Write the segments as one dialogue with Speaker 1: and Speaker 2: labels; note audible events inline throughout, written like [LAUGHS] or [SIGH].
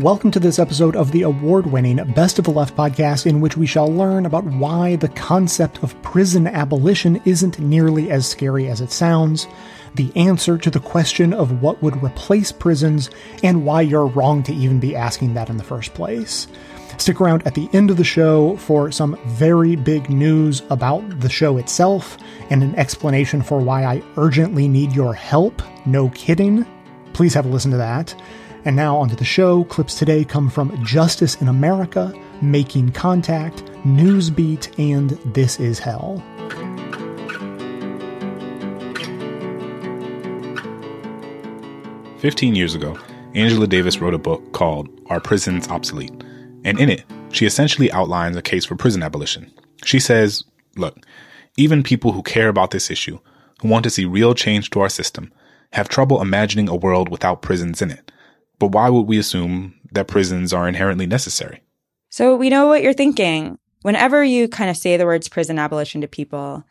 Speaker 1: Welcome to this episode of the award winning Best of the Left podcast, in which we shall learn about why the concept of prison abolition isn't nearly as scary as it sounds, the answer to the question of what would replace prisons, and why you're wrong to even be asking that in the first place. Stick around at the end of the show for some very big news about the show itself and an explanation for why I urgently need your help. No kidding. Please have a listen to that. And now onto the show. Clips today come from Justice in America, Making Contact, Newsbeat, and This Is Hell.
Speaker 2: Fifteen years ago, Angela Davis wrote a book called Are Prisons Obsolete? And in it, she essentially outlines a case for prison abolition. She says, look, even people who care about this issue, who want to see real change to our system, have trouble imagining a world without prisons in it. But why would we assume that prisons are inherently necessary?
Speaker 3: So we know what you're thinking. Whenever you kind of say the words prison abolition to people,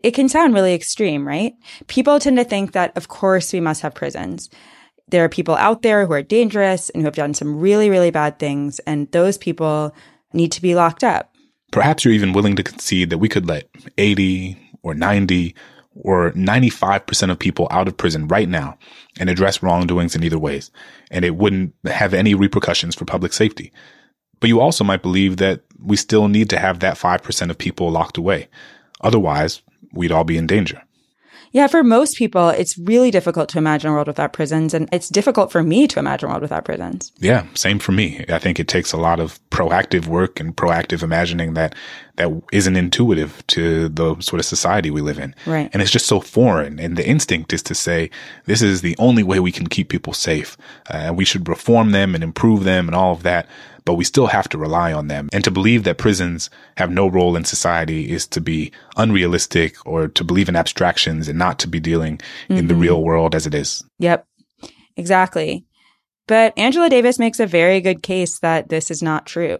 Speaker 3: it can sound really extreme, right? People tend to think that, of course, we must have prisons. There are people out there who are dangerous and who have done some really, really bad things, and those people need to be locked up.
Speaker 2: Perhaps you're even willing to concede that we could let 80 or 90 or 95% of people out of prison right now and address wrongdoings in either ways. And it wouldn't have any repercussions for public safety. But you also might believe that we still need to have that 5% of people locked away. Otherwise, we'd all be in danger.
Speaker 3: Yeah, for most people, it's really difficult to imagine a world without prisons. And it's difficult for me to imagine a world without prisons.
Speaker 2: Yeah, same for me. I think it takes a lot of proactive work and proactive imagining that that isn't intuitive to the sort of society we live in.
Speaker 3: Right.
Speaker 2: And it's just so foreign. And the instinct is to say, this is the only way we can keep people safe. Uh, and we should reform them and improve them and all of that but we still have to rely on them. And to believe that prisons have no role in society is to be unrealistic or to believe in abstractions and not to be dealing mm-hmm. in the mm-hmm. real world as it is.
Speaker 3: Yep, exactly. But Angela Davis makes a very good case that this is not true.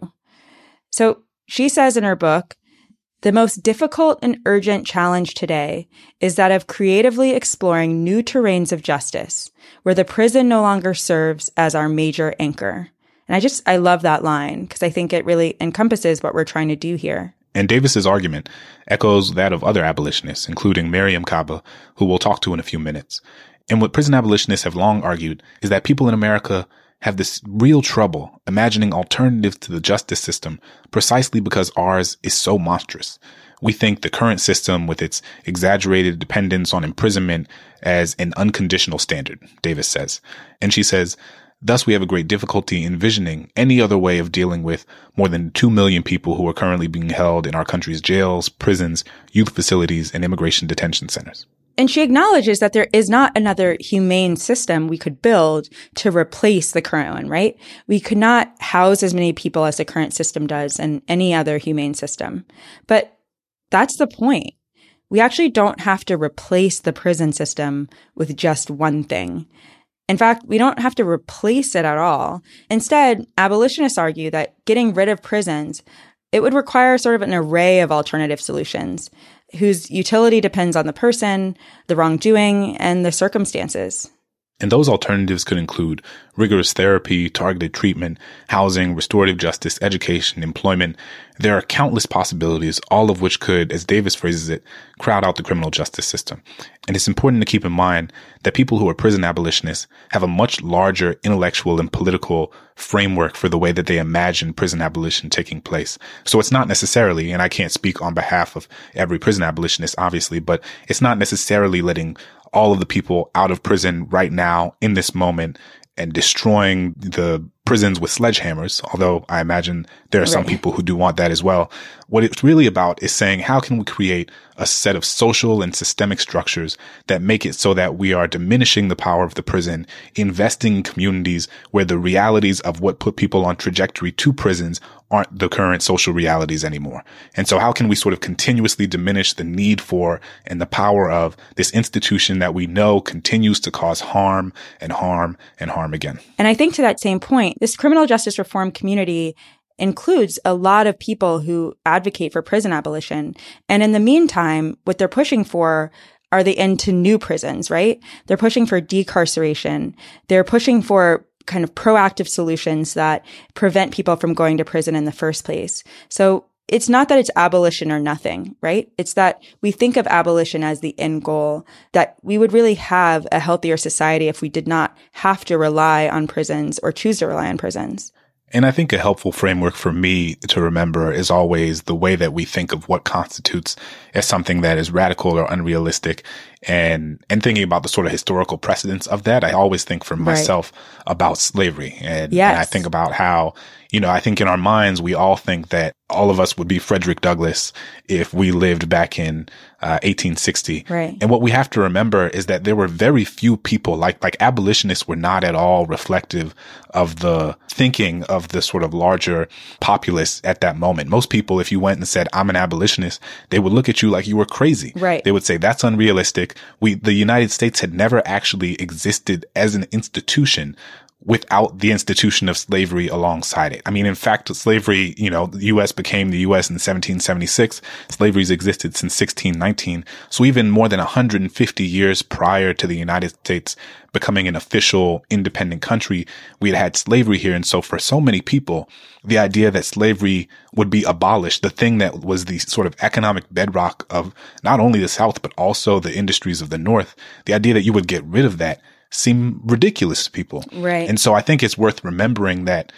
Speaker 3: So she says in her book, the most difficult and urgent challenge today is that of creatively exploring new terrains of justice, where the prison no longer serves as our major anchor. And I just, I love that line because I think it really encompasses what we're trying to do here.
Speaker 2: And Davis's argument echoes that of other abolitionists, including Mariame Kaba, who we'll talk to in a few minutes. And what prison abolitionists have long argued is that people in America have this real trouble imagining alternatives to the justice system precisely because ours is so monstrous. We think the current system with its exaggerated dependence on imprisonment as an unconditional standard, Davis says. And she says, Thus, we have a great difficulty envisioning any other way of dealing with more than 2 million people who are currently being held in our country's jails, prisons, youth facilities, and immigration detention centers.
Speaker 3: And she acknowledges that there is not another humane system we could build to replace the current one, right? We could not house as many people as the current system does in any other humane system. But that's the point. We actually don't have to replace the prison system with just one thing. In fact, we don't have to replace it at all. Instead, abolitionists argue that getting rid of prisons, it would require sort of an array of alternative solutions whose utility depends on the person, the wrongdoing, and the circumstances.
Speaker 2: And those alternatives could include rigorous therapy, targeted treatment, housing, restorative justice, education, employment. There are countless possibilities, all of which could, as Davis phrases it, crowd out the criminal justice system. And it's important to keep in mind that people who are prison abolitionists have a much larger intellectual and political framework for the way that they imagine prison abolition taking place. So it's not necessarily, and I can't speak on behalf of every prison abolitionist, obviously, but it's not necessarily letting all of the people out of prison right now in this moment and destroying the prisons with sledgehammers, although I imagine there are right. some people who do want that as well. What it's really about is saying, how can we create a set of social and systemic structures that make it so that we are diminishing the power of the prison, investing in communities where the realities of what put people on trajectory to prisons aren't the current social realities anymore. And so how can we sort of continuously diminish the need for and the power of this institution that we know continues to cause harm and harm and harm again?
Speaker 3: And I think to that same point, this criminal justice reform community includes a lot of people who advocate for prison abolition. And in the meantime, what they're pushing for are the end to new prisons, right? They're pushing for decarceration. They're pushing for kind of proactive solutions that prevent people from going to prison in the first place. So it's not that it's abolition or nothing, right? It's that we think of abolition as the end goal, that we would really have a healthier society if we did not have to rely on prisons or choose to rely on prisons.
Speaker 2: And I think a helpful framework for me to remember is always the way that we think of what constitutes as something that is radical or unrealistic and, and thinking about the sort of historical precedents of that. I always think for myself right. about slavery and, yes. and I think about how, you know, I think in our minds, we all think that all of us would be Frederick Douglass if we lived back in uh, 1860.
Speaker 3: Right.
Speaker 2: And what we have to remember is that there were very few people like like abolitionists were not at all reflective of the thinking of the sort of larger populace at that moment. Most people, if you went and said, "I'm an abolitionist," they would look at you like you were crazy.
Speaker 3: Right.
Speaker 2: They would say that's unrealistic. We the United States had never actually existed as an institution without the institution of slavery alongside it. I mean, in fact, slavery, you know, the U.S. became the U.S. in 1776. Slavery's existed since 1619. So even more than 150 years prior to the United States becoming an official independent country, we had had slavery here. And so for so many people, the idea that slavery would be abolished, the thing that was the sort of economic bedrock of not only the South, but also the industries of the North, the idea that you would get rid of that seem ridiculous to people.
Speaker 3: Right.
Speaker 2: And so I think it's worth remembering that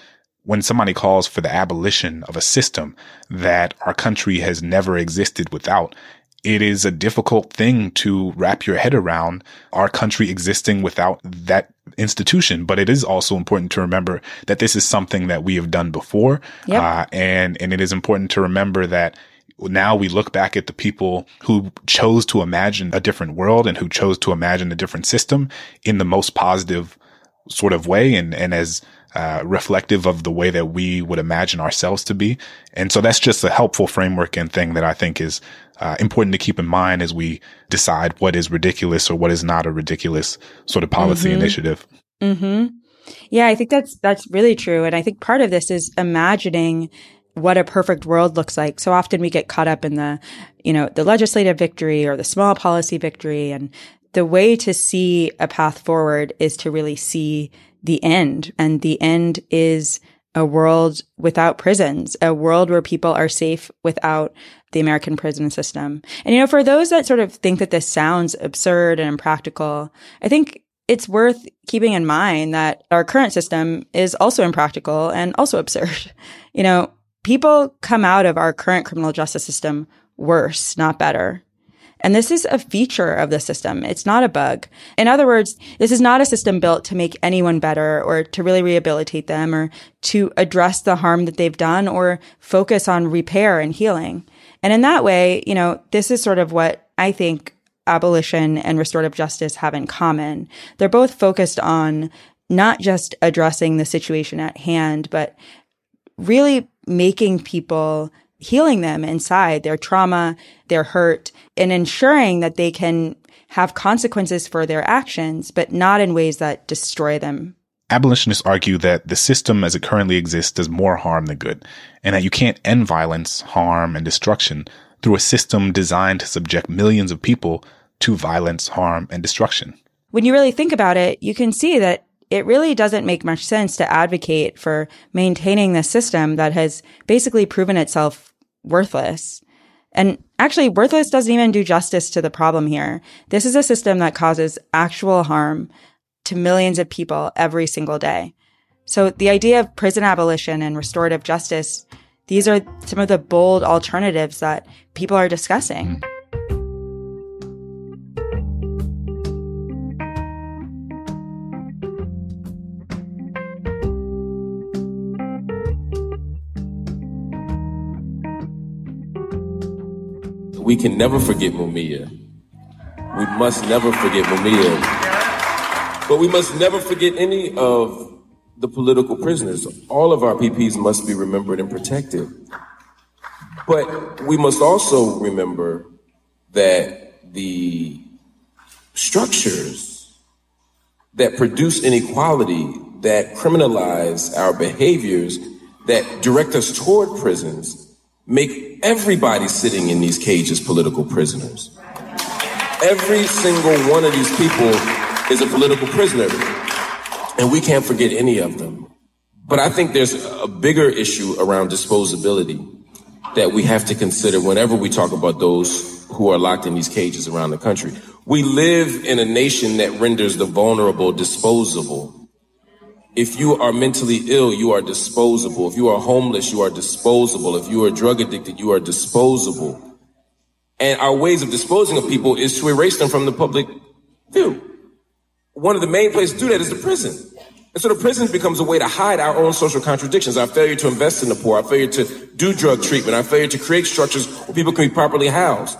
Speaker 2: when somebody calls for the abolition of a system that our country has never existed without, it is a difficult thing to wrap your head around our country existing without that institution. But it is also important to remember that this is something that we have done before.
Speaker 3: Yep.
Speaker 2: Uh, and, and it is important to remember that now we look back at the people who chose to imagine a different world and who chose to imagine a different system in the most positive sort of way and, and as uh, reflective of the way that we would imagine ourselves to be. And so that's just a helpful framework and thing that I think is uh, important to keep in mind as we decide what is ridiculous or what is not a ridiculous sort of policy mm-hmm. initiative.
Speaker 3: Mm-hmm. Yeah, I think that's that's really true, and I think part of this is imagining what a perfect world looks like. So often we get caught up in the, you know, the legislative victory or the small policy victory. And the way to see a path forward is to really see the end. And the end is a world without prisons, a world where people are safe without the American prison system. And, you know, for those that sort of think that this sounds absurd and impractical, I think it's worth keeping in mind that our current system is also impractical and also absurd. [LAUGHS] You know, people come out of our current criminal justice system worse, not better. And this is a feature of the system. It's not a bug. In other words, this is not a system built to make anyone better or to really rehabilitate them or to address the harm that they've done or focus on repair and healing. And in that way, you know, this is sort of what I think abolition and restorative justice have in common. They're both focused on not just addressing the situation at hand, but really making people healing them inside their trauma, their hurt, and ensuring that they can have consequences for their actions, but not in ways that destroy them.
Speaker 2: Abolitionists argue that the system as it currently exists does more harm than good, and that you can't end violence, harm, and destruction through a system designed to subject millions of people to violence, harm, and destruction.
Speaker 3: When you really think about it, you can see that it really doesn't make much sense to advocate for maintaining this system that has basically proven itself worthless. And actually, worthless doesn't even do justice to the problem here. This is a system that causes actual harm to millions of people every single day. So the idea of prison abolition and restorative justice, these are some of the bold alternatives that people are discussing. Mm.
Speaker 4: We can never forget Mumia. We must never forget Mumia. But we must never forget any of the political prisoners. All of our PPs must be remembered and protected. But we must also remember that the structures that produce inequality, that criminalize our behaviors, that direct us toward prisons, make everybody sitting in these cages political prisoners. Every single one of these people is a political prisoner. And we can't forget any of them. But I think there's a bigger issue around disposability that we have to consider whenever we talk about those who are locked in these cages around the country. We live in a nation that renders the vulnerable disposable. If you are mentally ill, you are disposable. If you are homeless, you are disposable. If you are drug addicted, you are disposable. And our ways of disposing of people is to erase them from the public view. One of the main places to do that is the prison. And so the prison becomes a way to hide our own social contradictions, our failure to invest in the poor, our failure to do drug treatment, our failure to create structures where people can be properly housed,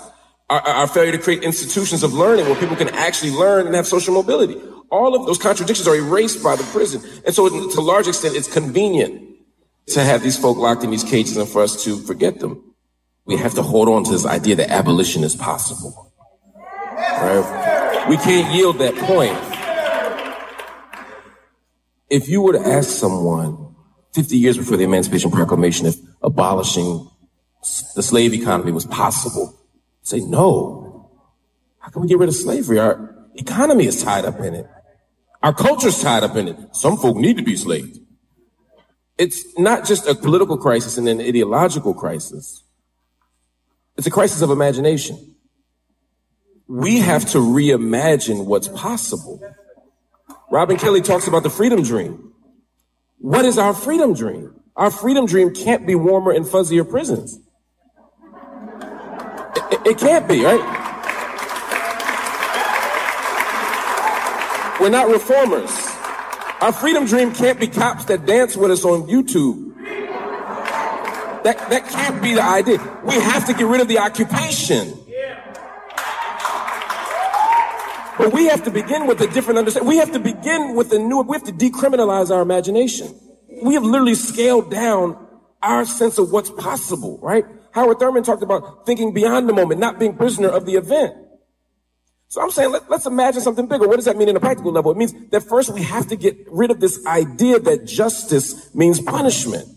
Speaker 4: our, our failure to create institutions of learning where people can actually learn and have social mobility. All of those contradictions are erased by the prison. And so to a large extent, it's convenient to have these folk locked in these cages and for us to forget them. We have to hold on to this idea that abolition is possible. Right? We can't yield that point. If you were to ask someone 50 years before the Emancipation Proclamation if abolishing the slave economy was possible, say no. How can we get rid of slavery? Our economy is tied up in it. Our culture's tied up in it. Some folk need to be slaves. It's not just a political crisis and an ideological crisis. It's a crisis of imagination. We have to reimagine what's possible. Robin Kelley talks about the freedom dream. What is our freedom dream? Our freedom dream can't be warmer and fuzzier prisons. It, it can't be, right? We're not reformers. Our freedom dream can't be cops that dance with us on YouTube. That, that can't be the idea. We have to get rid of the occupation. But we have to begin with a different understanding. We have to begin with a new, we have to decriminalize our imagination. We have literally scaled down our sense of what's possible, right? Howard Thurman talked about thinking beyond the moment, not being prisoner of the event. So I'm saying, let, us imagine something bigger. What does that mean in a practical level? It means that first we have to get rid of this idea that justice means punishment.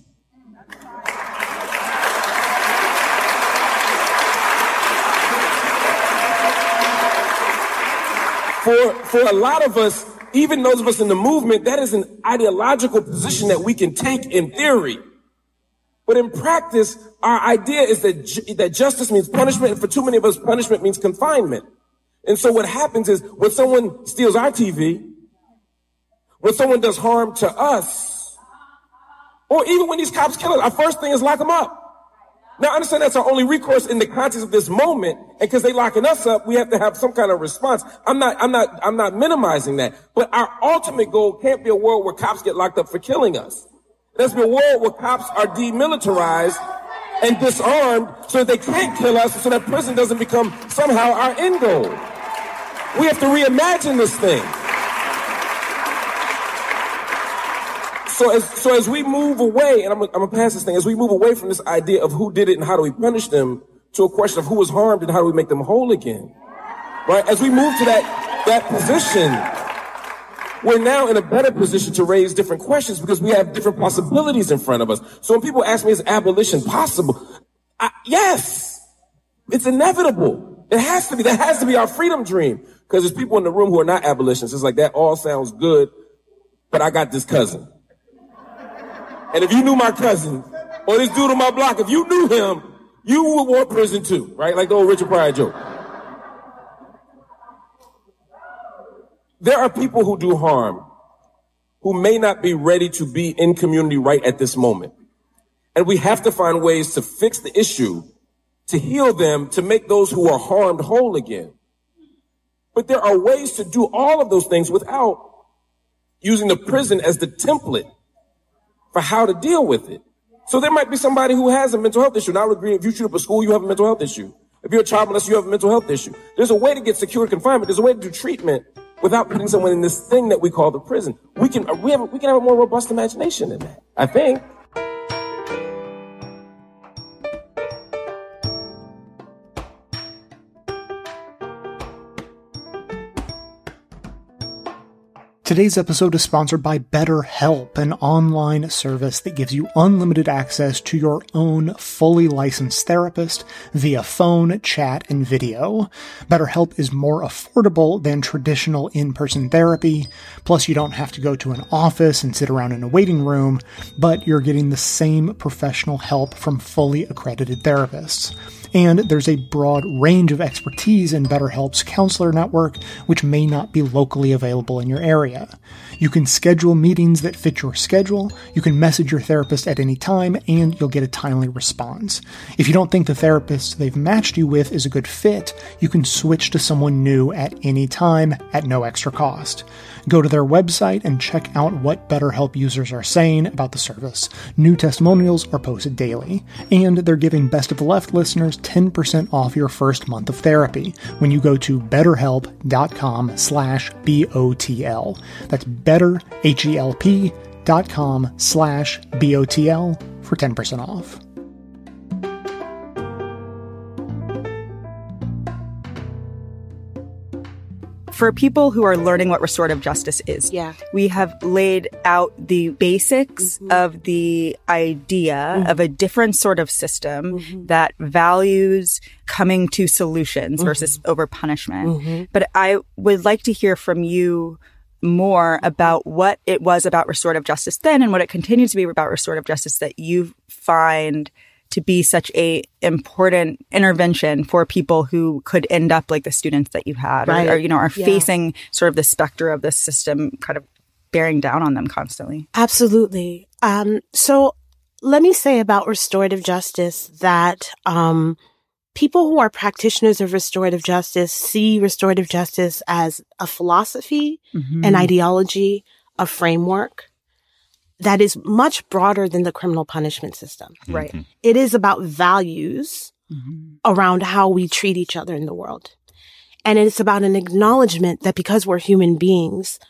Speaker 4: for, for a lot of us, even those of us in the movement, that is an ideological position that we can take in theory. But in practice, our idea is that, ju- that justice means punishment. And for too many of us, punishment means confinement. And so what happens is when someone steals our TV, when someone does harm to us, or even when these cops kill us, our first thing is lock them up. Now, understand that's our only recourse in the context of this moment. And because they're locking us up, we have to have some kind of response. I'm not, I'm not, I'm not minimizing that. But our ultimate goal can't be a world where cops get locked up for killing us. It has to be a world where cops are demilitarized and disarmed so that they can't kill us so that prison doesn't become somehow our end goal. We have to reimagine this thing. So as, so as we move away, and I'm, I'm gonna pass this thing, as we move away from this idea of who did it and how do we punish them to a question of who was harmed and how do we make them whole again. Right? As we move to that, that position, we're now in a better position to raise different questions because we have different possibilities in front of us. So when people ask me, is abolition possible? I, yes, it's inevitable. It has to be. That has to be our freedom dream. Because there's people in the room who are not abolitionists. It's like that all sounds good, but I got this cousin. And if you knew my cousin or this dude on my block, if you knew him, you would want prison too, right? Like the old Richard Pryor joke. There are people who do harm who may not be ready to be in community right at this moment. And we have to find ways to fix the issue, to heal them, to make those who are harmed whole again. But there are ways to do all of those things without using the prison as the template for how to deal with it. So there might be somebody who has a mental health issue. And I would agree if you shoot up a school, you have a mental health issue. If you're a child molester, you have a mental health issue. There's a way to get secure confinement. There's a way to do treatment without putting someone in this thing that we call the prison. We can, we have, we can have a more robust imagination than that. I think.
Speaker 1: Today's episode is sponsored by BetterHelp, an online service that gives you unlimited access to your own fully licensed therapist via phone, chat, and video. BetterHelp is more affordable than traditional in-person therapy. Plus, you don't have to go to an office and sit around in a waiting room, but you're getting the same professional help from fully accredited therapists and there's a broad range of expertise in BetterHelp's counselor network, which may not be locally available in your area. You can schedule meetings that fit your schedule, you can message your therapist at any time, and you'll get a timely response. If you don't think the therapist they've matched you with is a good fit, you can switch to someone new at any time at no extra cost. Go to their website and check out what BetterHelp users are saying about the service. New testimonials are posted daily, and they're giving Best of the Left listeners 10% off your first month of therapy when you go to betterhelp.com slash B-O-T-L. That's betterhelp.com slash B-O-T-L for 10% off.
Speaker 3: For people who are learning what restorative justice is,
Speaker 5: yeah.
Speaker 3: we have laid out the basics mm-hmm. of the idea mm-hmm. of a different sort of system mm-hmm. that values coming to solutions mm-hmm. versus over punishment. Mm-hmm. But I would like to hear from you more about what it was about restorative justice then and what it continues to be about restorative justice that you find to be such a important intervention for people who could end up like the students that you had right. or, or, you know are yeah. facing sort of the specter of the system kind of bearing down on them constantly
Speaker 5: absolutely um, so let me say about restorative justice that um, people who are practitioners of restorative justice see restorative justice as a philosophy mm-hmm. an ideology a framework that is much broader than the criminal punishment system.
Speaker 3: Mm-hmm. Right.
Speaker 5: It is about values mm-hmm. around how we treat each other in the world. And it's about an acknowledgement that because we're human beings,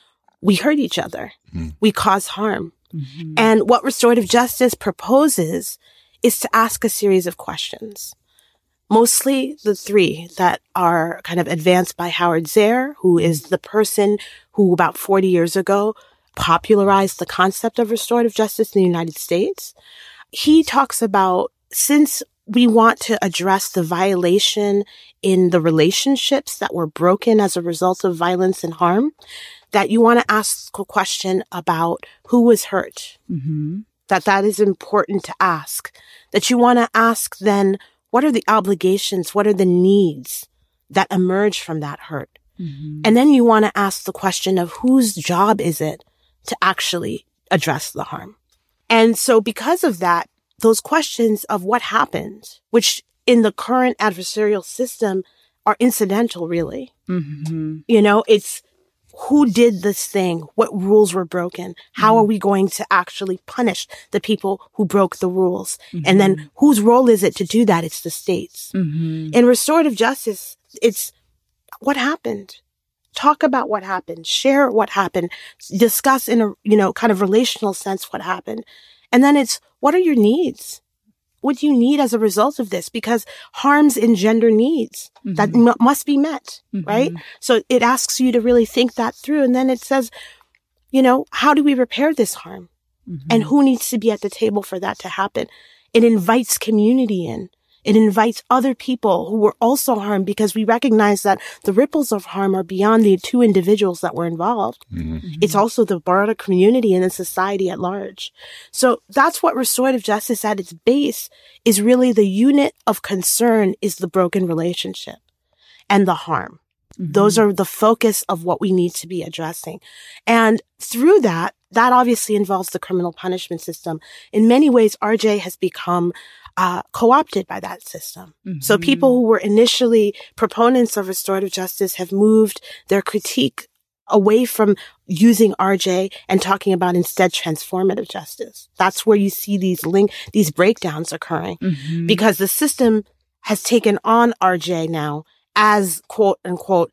Speaker 5: we hurt each other. Mm-hmm. We cause harm. Mm-hmm. And what restorative justice proposes is to ask a series of questions. Mostly the three that are kind of advanced by Howard Zehr, who is the person who about 40 years ago popularized the concept of restorative justice in the United States. He talks about since we want to address the violation in the relationships that were broken as a result of violence and harm, that you want to ask a question about who was hurt. Mm-hmm. That that is important to ask. That you want to ask then, what are the obligations? What are the needs that emerge from that hurt? Mm-hmm. And then you want to ask the question of whose job is it to actually address the harm. And so because of that, those questions of what happened, which in the current adversarial system are incidental, really. Mm-hmm. You know, it's who did this thing? What rules were broken? How mm-hmm. are we going to actually punish the people who broke the rules? Mm-hmm. And then whose role is it to do that? It's the states. Mm-hmm. In restorative justice, it's what happened? Talk about what happened, share what happened, discuss in a, you know, kind of relational sense what happened. And then it's, what are your needs? What do you need as a result of this? Because harms engender needs mm-hmm. that m- must be met, mm-hmm. right? So it asks you to really think that through. And then it says, you know, how do we repair this harm? Mm-hmm. And who needs to be at the table for that to happen? It invites community in. It invites other people who were also harmed because we recognize that the ripples of harm are beyond the two individuals that were involved. Mm-hmm. It's also the broader community and the society at large. So that's what restorative justice at its base is really the unit of concern is the broken relationship and the harm. Mm-hmm. Those are the focus of what we need to be addressing. And through that, that obviously involves the criminal punishment system. In many ways, RJ has become uh, co-opted by that system. Mm-hmm. So people who were initially proponents of restorative justice have moved their critique away from using RJ and talking about instead transformative justice. That's where you see these link, these breakdowns occurring mm-hmm. because the system has taken on RJ now as quote unquote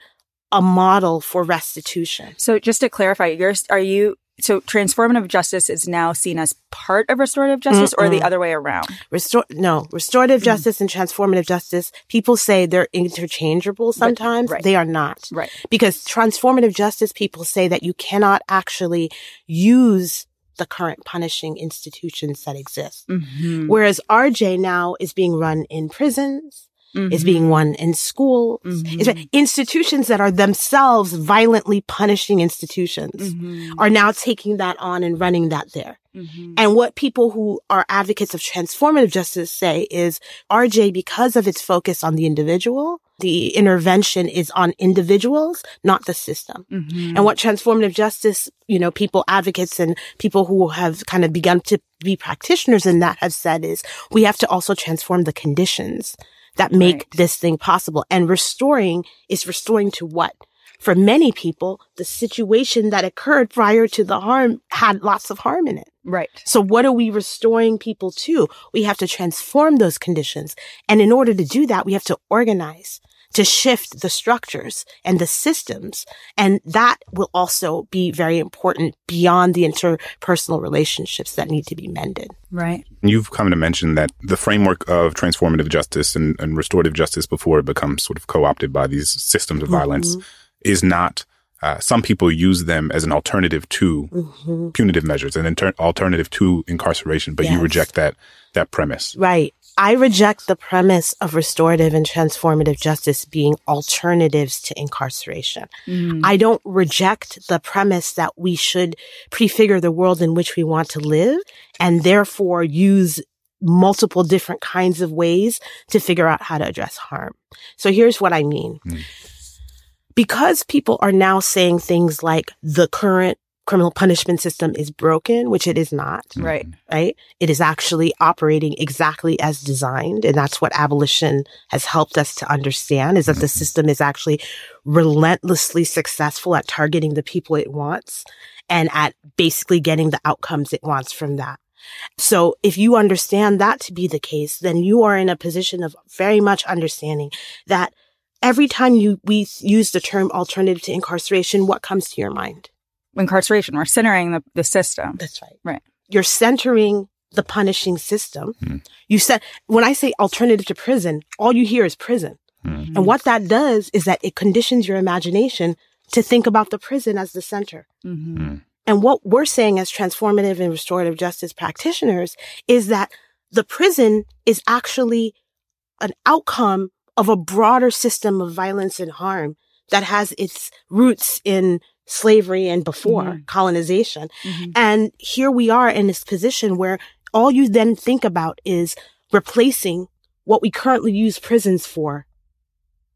Speaker 5: a model for restitution.
Speaker 3: So just to clarify, you're, are you so transformative justice is now seen as part of restorative justice or the other way around?
Speaker 5: Restor- no, restorative justice and transformative justice, people say they're interchangeable sometimes.
Speaker 3: right.
Speaker 5: They are not.
Speaker 3: Right.
Speaker 5: Because transformative justice people say that you cannot actually use the current punishing institutions that exist.
Speaker 3: Mm-hmm.
Speaker 5: Whereas RJ now is being run in prisons, is being run in schools,
Speaker 3: Mm-hmm.
Speaker 5: institutions that are themselves violently punishing institutions
Speaker 3: Mm-hmm.
Speaker 5: are now taking that on and running that there.
Speaker 3: Mm-hmm.
Speaker 5: And what people who are advocates of transformative justice say is RJ, because of its focus on the individual, the intervention is on individuals, not the system.
Speaker 3: Mm-hmm.
Speaker 5: And what transformative justice, you know, people advocates and people who have kind of begun to be practitioners in that have said is we have to also transform the conditions that make
Speaker 3: Right.
Speaker 5: this thing possible. And restoring is restoring to what? For many people, the situation that occurred prior to the harm had lots of harm in it.
Speaker 3: Right.
Speaker 5: So what are we restoring people to? We have to transform those conditions. And in order to do that, we have to organize to shift the structures and the systems. And that will also be very important beyond the interpersonal relationships that need to be mended.
Speaker 3: Right.
Speaker 2: You've come to mention that the framework of transformative justice and, and restorative justice before it becomes sort of co-opted by these systems of violence is not, uh, some people use them as an alternative to punitive measures, an inter- alternative to incarceration, but you reject that, that premise.
Speaker 5: Right. I reject the premise of restorative and transformative justice being alternatives to incarceration. Mm. I don't reject the premise that we should prefigure the world in which we want to live and therefore use multiple different kinds of ways to figure out how to address harm. So here's what I mean. Hmm. Because people are now saying things like the current criminal punishment system is broken, which it is not mm-hmm.
Speaker 3: Right.
Speaker 5: right? It is actually operating exactly as designed. And that's what abolition has helped us to understand is that the system is actually relentlessly successful at targeting the people it wants and at basically getting the outcomes it wants from that. So if you understand that to be the case, then you are in a position of very much understanding that every time you, we use the term alternative to incarceration, what comes to your mind?
Speaker 3: Incarceration. We're centering the, the system.
Speaker 5: That's right.
Speaker 3: Right.
Speaker 5: You're centering the punishing system. Hmm. You said, when I say alternative to prison, all you hear is prison. Hmm. And what that does is that it conditions your imagination to think about the prison as the center.
Speaker 3: Mm-hmm. Hmm.
Speaker 5: And what we're saying as transformative and restorative justice practitioners is that the prison is actually an outcome of a broader system of violence and harm that has its roots in slavery and before
Speaker 3: Mhm.
Speaker 5: colonization.
Speaker 3: Mhm.
Speaker 5: And here we are in this position where all you then think about is replacing what we currently use prisons for,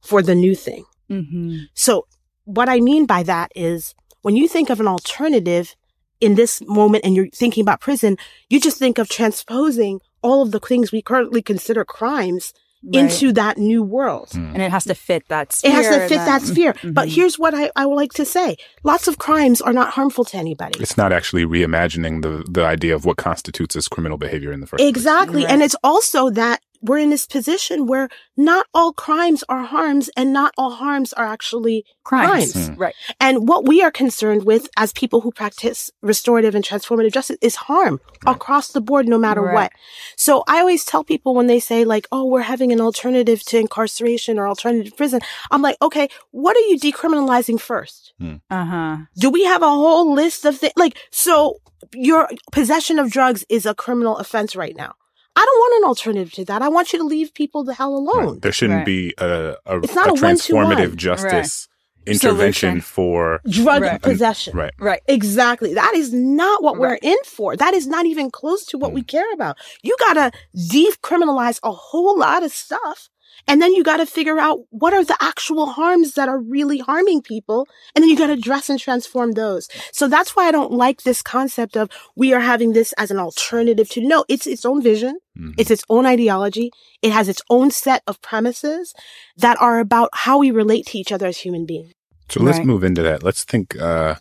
Speaker 5: for the new thing.
Speaker 3: Mm-hmm.
Speaker 5: So what I mean by that is when you think of an alternative in this moment and you're thinking about prison, you just think of transposing all of the things we currently consider crimes into that new world.
Speaker 3: and it has to fit that sphere.
Speaker 5: It has to fit that,
Speaker 3: that-
Speaker 5: sphere. But
Speaker 3: Mhm.
Speaker 5: here's what I, I would like to say. Lots of crimes are not harmful to anybody.
Speaker 2: It's not actually reimagining the, the idea of what constitutes as criminal behavior in the first place.
Speaker 5: Exactly.
Speaker 3: Right.
Speaker 5: And it's also that we're in this position where not all crimes are harms and not all harms are actually
Speaker 3: crimes.
Speaker 5: crimes.
Speaker 3: Right.
Speaker 5: And what we are concerned with as people who practice restorative and transformative justice is harm across the board, no matter
Speaker 3: Right.
Speaker 5: what. So I always tell people when they say like, oh, we're having an alternative to incarceration or alternative to prison. I'm like, okay, what are you decriminalizing first?
Speaker 3: Uh huh.
Speaker 5: Do we have a whole list of things? Like, so your possession of drugs is a criminal offense right now. I don't want an alternative to that. I want you to leave people the hell alone.
Speaker 2: There shouldn't
Speaker 3: Right.
Speaker 2: be a, a,
Speaker 5: It's not
Speaker 2: a
Speaker 5: a one-to-one.
Speaker 2: transformative justice intervention
Speaker 3: Solution.
Speaker 2: for
Speaker 5: Drug
Speaker 3: Right.
Speaker 5: possession.
Speaker 2: right.
Speaker 3: Right.
Speaker 5: Exactly. That is not what we're in for. That is not even close to what we mm. care about. You gotta decriminalize a whole lot of stuff. And then you gotta figure out what are the actual harms that are really harming people. And then you gotta address and transform those. So that's why I don't like this concept of we are having this as an alternative to no, it's its own vision.
Speaker 2: Mhm.
Speaker 5: It's its own ideology. It has its own set of premises that are about how we relate to each other as human beings.
Speaker 2: So let's
Speaker 3: Right.
Speaker 2: move into that. Let's think, uh,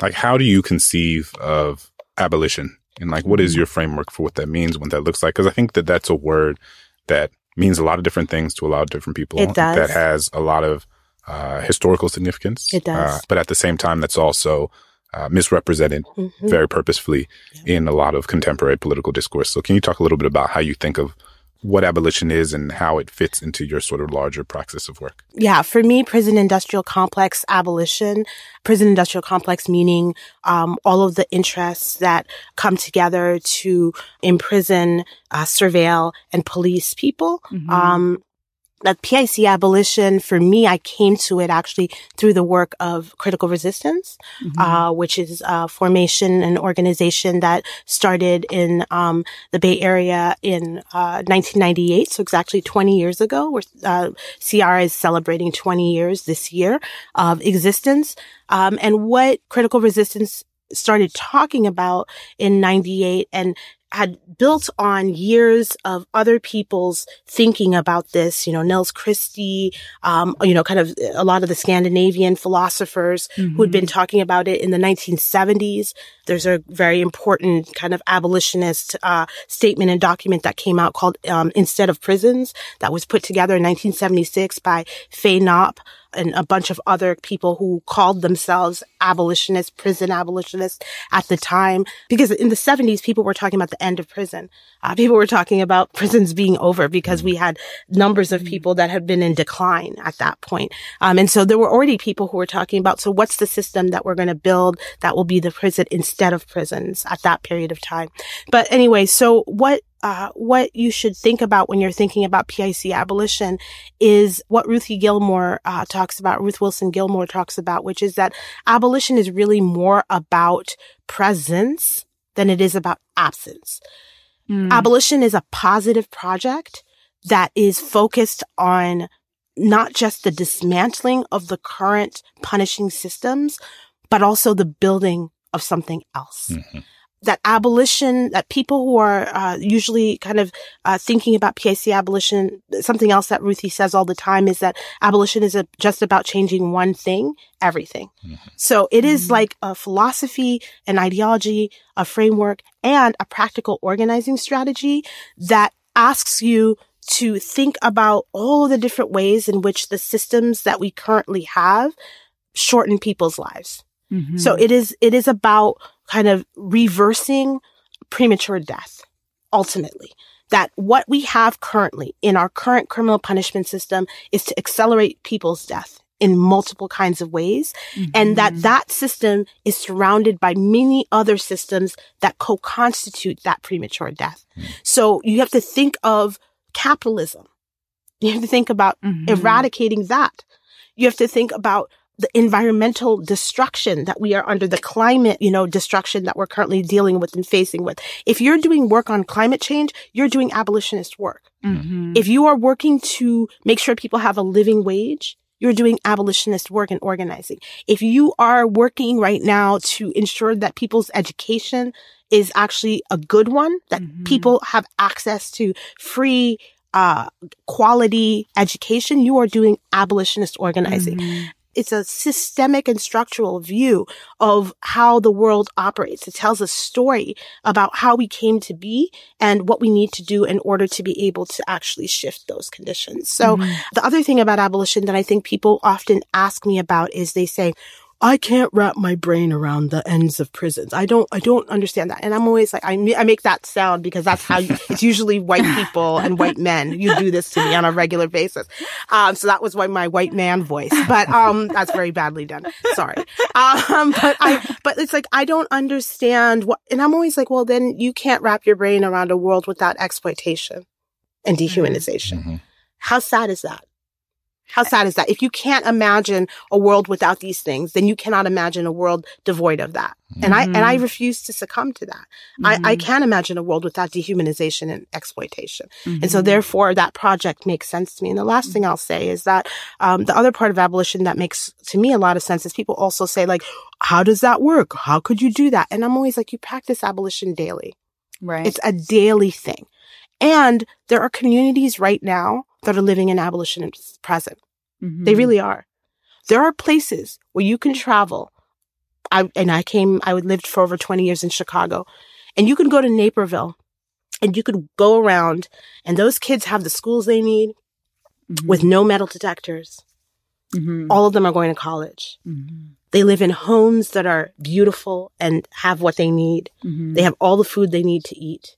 Speaker 2: like, how do you conceive of abolition? And like, what is your framework for what that means, what that looks like? Because I think that that's a word that means a lot of different things to a lot of different people.
Speaker 5: It does.
Speaker 2: That has a lot of uh, historical significance.
Speaker 5: It does.
Speaker 2: Uh, but at the same time, that's also uh, misrepresented
Speaker 5: Mhm.
Speaker 2: very purposefully in a lot of contemporary political discourse. So, can you talk a little bit about how you think of what abolition is and how it fits into your sort of larger praxis of work?
Speaker 5: Yeah, for me, prison industrial complex abolition, prison industrial complex meaning um, all of the interests that come together to imprison, uh, surveil, and police people. Um, that PIC abolition, for me, I came to it actually through the work of Critical Resistance, uh, which is a formation and organization that started in um, the Bay Area in uh, 1998. So exactly 20 years ago. Where uh, CR is celebrating 20 years this year of existence. Um, and what Critical Resistance started talking about in 98 and had built on years of other people's thinking about this, you know, Nils Christie, um, you know, kind of a lot of the Scandinavian philosophers who had been talking about it in the 1970s. There's a very important kind of abolitionist uh, statement and document that came out called um, Instead of Prisons that was put together in 1976 by Fay Knopp and a bunch of other people who called themselves abolitionists, prison abolitionists at the time. Because in the 70s, people were talking about the end of prison. Uh, people were talking about [LAUGHS] prisons being over because we had numbers of people that had been in decline at that point. Um, and so there were already people who were talking about, so what's the system that we're going to build that will be the prison instead of prisons at that period of time? But anyway, so what uh, what you should think about when you're thinking about PIC abolition is what Ruthie Gilmore uh, talks about, Ruth Wilson Gilmore talks about, which is that abolition is really more about presence than it is about absence. Abolition is a positive project that is focused on not just the dismantling of the current punishing systems, but also the building of something else that abolition, that people who are uh, usually kind of uh, thinking about PIC abolition, something else that Ruthie says all the time is that abolition is a, just about changing one thing, everything. So it is like a philosophy, an ideology, a framework, and a practical organizing strategy that asks you to think about all the different ways in which the systems that we currently have shorten people's lives. So it is, it is about kind of reversing premature death, ultimately. That what we have currently in our current criminal punishment system is to accelerate people's death in multiple kinds of ways. And mm-hmm. that that system is surrounded by many other systems that co-constitute that premature death. Hmm. So you have to think of capitalism. You have to think about mm-hmm. eradicating that. You have to think about the environmental destruction that we are under, the climate, you know, destruction that we're currently dealing with and facing with. If you're doing work on climate change, you're doing abolitionist work. Mm-hmm. If you are working to make sure people have a living wage, you're doing abolitionist work and organizing. If you are working right now to ensure that people's education is actually a good one, that mm-hmm. people have access to free, uh, quality education, you are doing abolitionist organizing. Mm-hmm. It's a systemic and structural view of how the world operates. It tells a story about how we came to be and what we need to do in order to be able to actually shift those conditions. So mm-hmm. the other thing about abolition that I think people often ask me about is they say, I can't wrap my brain around the ends of prisons. I don't, I don't understand that. And I'm always like, I, I make that sound because that's how you, it's usually white people and white men. You do this to me on a regular basis. Um, so that was why my white man voice, but, um, that's very badly done. Sorry. Um, but I, but it's like, I don't understand what, and I'm always like, well, then you can't wrap your brain around a world without exploitation and dehumanization. How sad is that? How sad is that? If you can't imagine a world without these things, then you cannot imagine a world devoid of that. And I and I mm-hmm. refuse to succumb to that. I, I mm-hmm. can't imagine a world without dehumanization and exploitation. And so mm-hmm. therefore that project makes sense to me. And the last thing I'll say is that um, the other part of abolition that makes to me a lot of sense is people also say like, how does that work? How could you do that? And I'm always like, you practice abolition daily.
Speaker 3: Right.
Speaker 5: It's a daily thing. And there are communities right now that are living in abolition present. They mm-hmm. really are. There are places where you can travel. I, and I came, I lived for over 20 years in Chicago and you can go to Naperville and you could go around and those kids have the schools they need mm-hmm. with no metal detectors. Mm-hmm. All of them are going to college. They live in homes that are beautiful and have what they need.
Speaker 3: Mm-hmm.
Speaker 5: They have all the food they need to eat.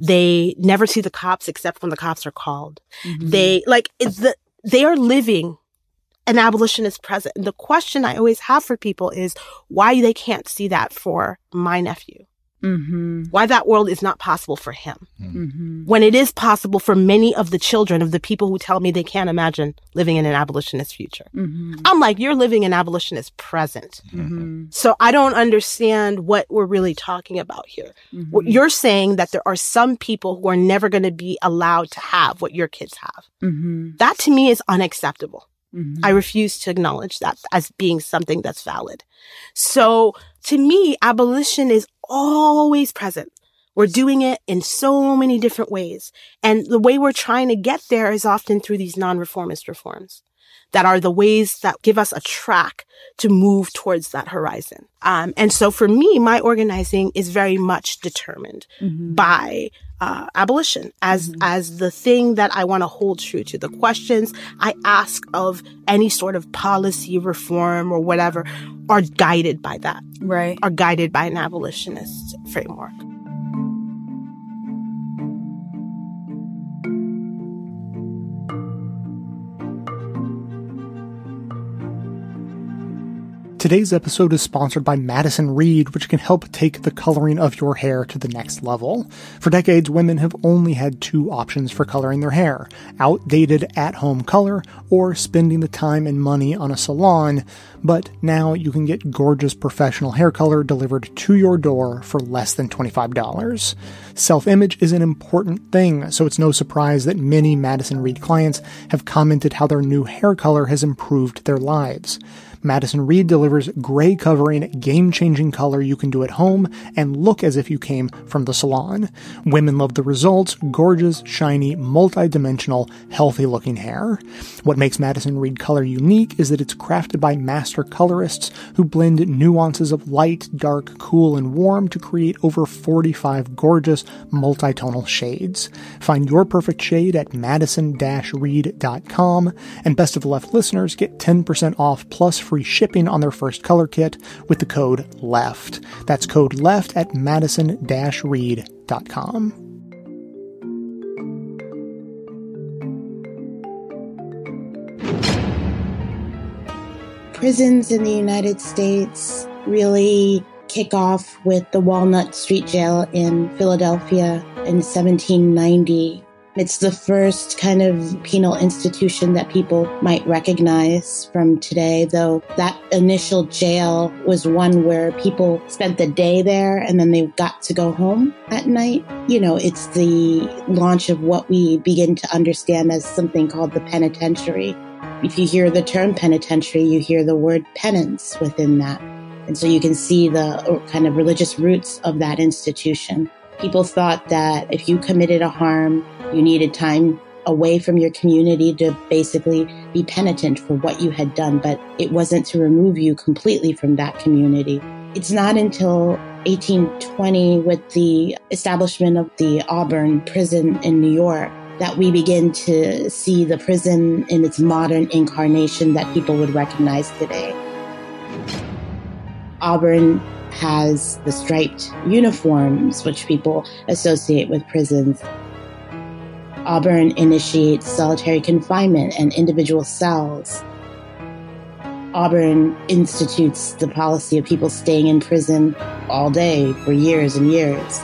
Speaker 5: They never see the cops except when the cops are called.
Speaker 3: Mm-hmm.
Speaker 5: They like it's the they are living an abolitionist present. And the question I always have for people is why they can't see that for my nephew.
Speaker 3: Mm-hmm.
Speaker 5: Why that world is not possible for him.
Speaker 3: Mm-hmm.
Speaker 5: When it is possible for many of the children of the people who tell me they can't imagine living in an abolitionist future.
Speaker 3: Mm-hmm.
Speaker 5: I'm like, you're living an abolitionist present.
Speaker 3: Mm-hmm.
Speaker 5: So I don't understand what we're really talking about here.
Speaker 3: Mm-hmm.
Speaker 5: You're saying that there are some people who are never going to be allowed to have what your kids have.
Speaker 3: Mm-hmm.
Speaker 5: That to me is unacceptable.
Speaker 3: Mm-hmm.
Speaker 5: I refuse to acknowledge that as being something that's valid. So to me, abolition is always present. We're doing it in so many different ways. And the way we're trying to get there is often through these non-reformist reforms that are the ways that give us a track to move towards that horizon. Um, and so for me, my organizing is very much determined
Speaker 3: Mm-hmm.
Speaker 5: by uh, abolition as as the thing that I want to hold true to. The questions I ask of any sort of policy reform or whatever are guided by that,
Speaker 3: Right.
Speaker 5: are guided by an abolitionist framework.
Speaker 1: Today's episode is sponsored by Madison Reed, which can help take the coloring of your hair to the next level. For decades, women have only had two options for coloring their hair outdated at home color or spending the time and money on a salon. But now you can get gorgeous professional hair color delivered to your door for less than $25. Self image is an important thing, so it's no surprise that many Madison Reed clients have commented how their new hair color has improved their lives. Madison Reed delivers gray covering, game changing color you can do at home and look as if you came from the salon. Women love the results gorgeous, shiny, multi dimensional, healthy looking hair. What makes Madison Reed color unique is that it's crafted by master colorists who blend nuances of light, dark, cool, and warm to create over 45 gorgeous multitonal shades. Find your perfect shade at madison-reed.com and best of the left listeners get 10% off plus free shipping on their first color kit with the code LEFT. That's code LEFT at madison-reed.com.
Speaker 6: prisons in the United States really kick off with the Walnut Street Jail in Philadelphia in 1790. It's the first kind of penal institution that people might recognize from today, though that initial jail was one where people spent the day there and then they got to go home at night. You know, it's the launch of what we begin to understand as something called the penitentiary. If you hear the term penitentiary, you hear the word penance within that. And so you can see the uh, kind of religious roots of that institution. People thought that if you committed a harm, you needed time away from your community to basically be penitent for what you had done, but it wasn't to remove you completely from that community. It's not until 1820 with the establishment of the Auburn prison in New York that we begin to see the prison in its modern incarnation that people would recognize today. Auburn has the striped uniforms, which people associate with prisons. Auburn initiates solitary confinement and individual cells. Auburn institutes the policy of people staying in prison all day for years and years.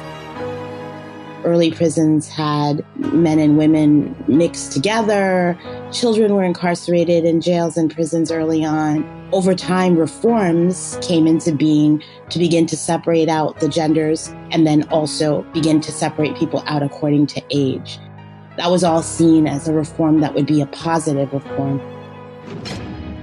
Speaker 6: Early prisons had men and women mixed together. Children were incarcerated in jails and prisons early on. Over time, reforms came into being to begin to separate out the genders and then also begin to separate people out according to age. That was all seen as a reform that would be a positive reform.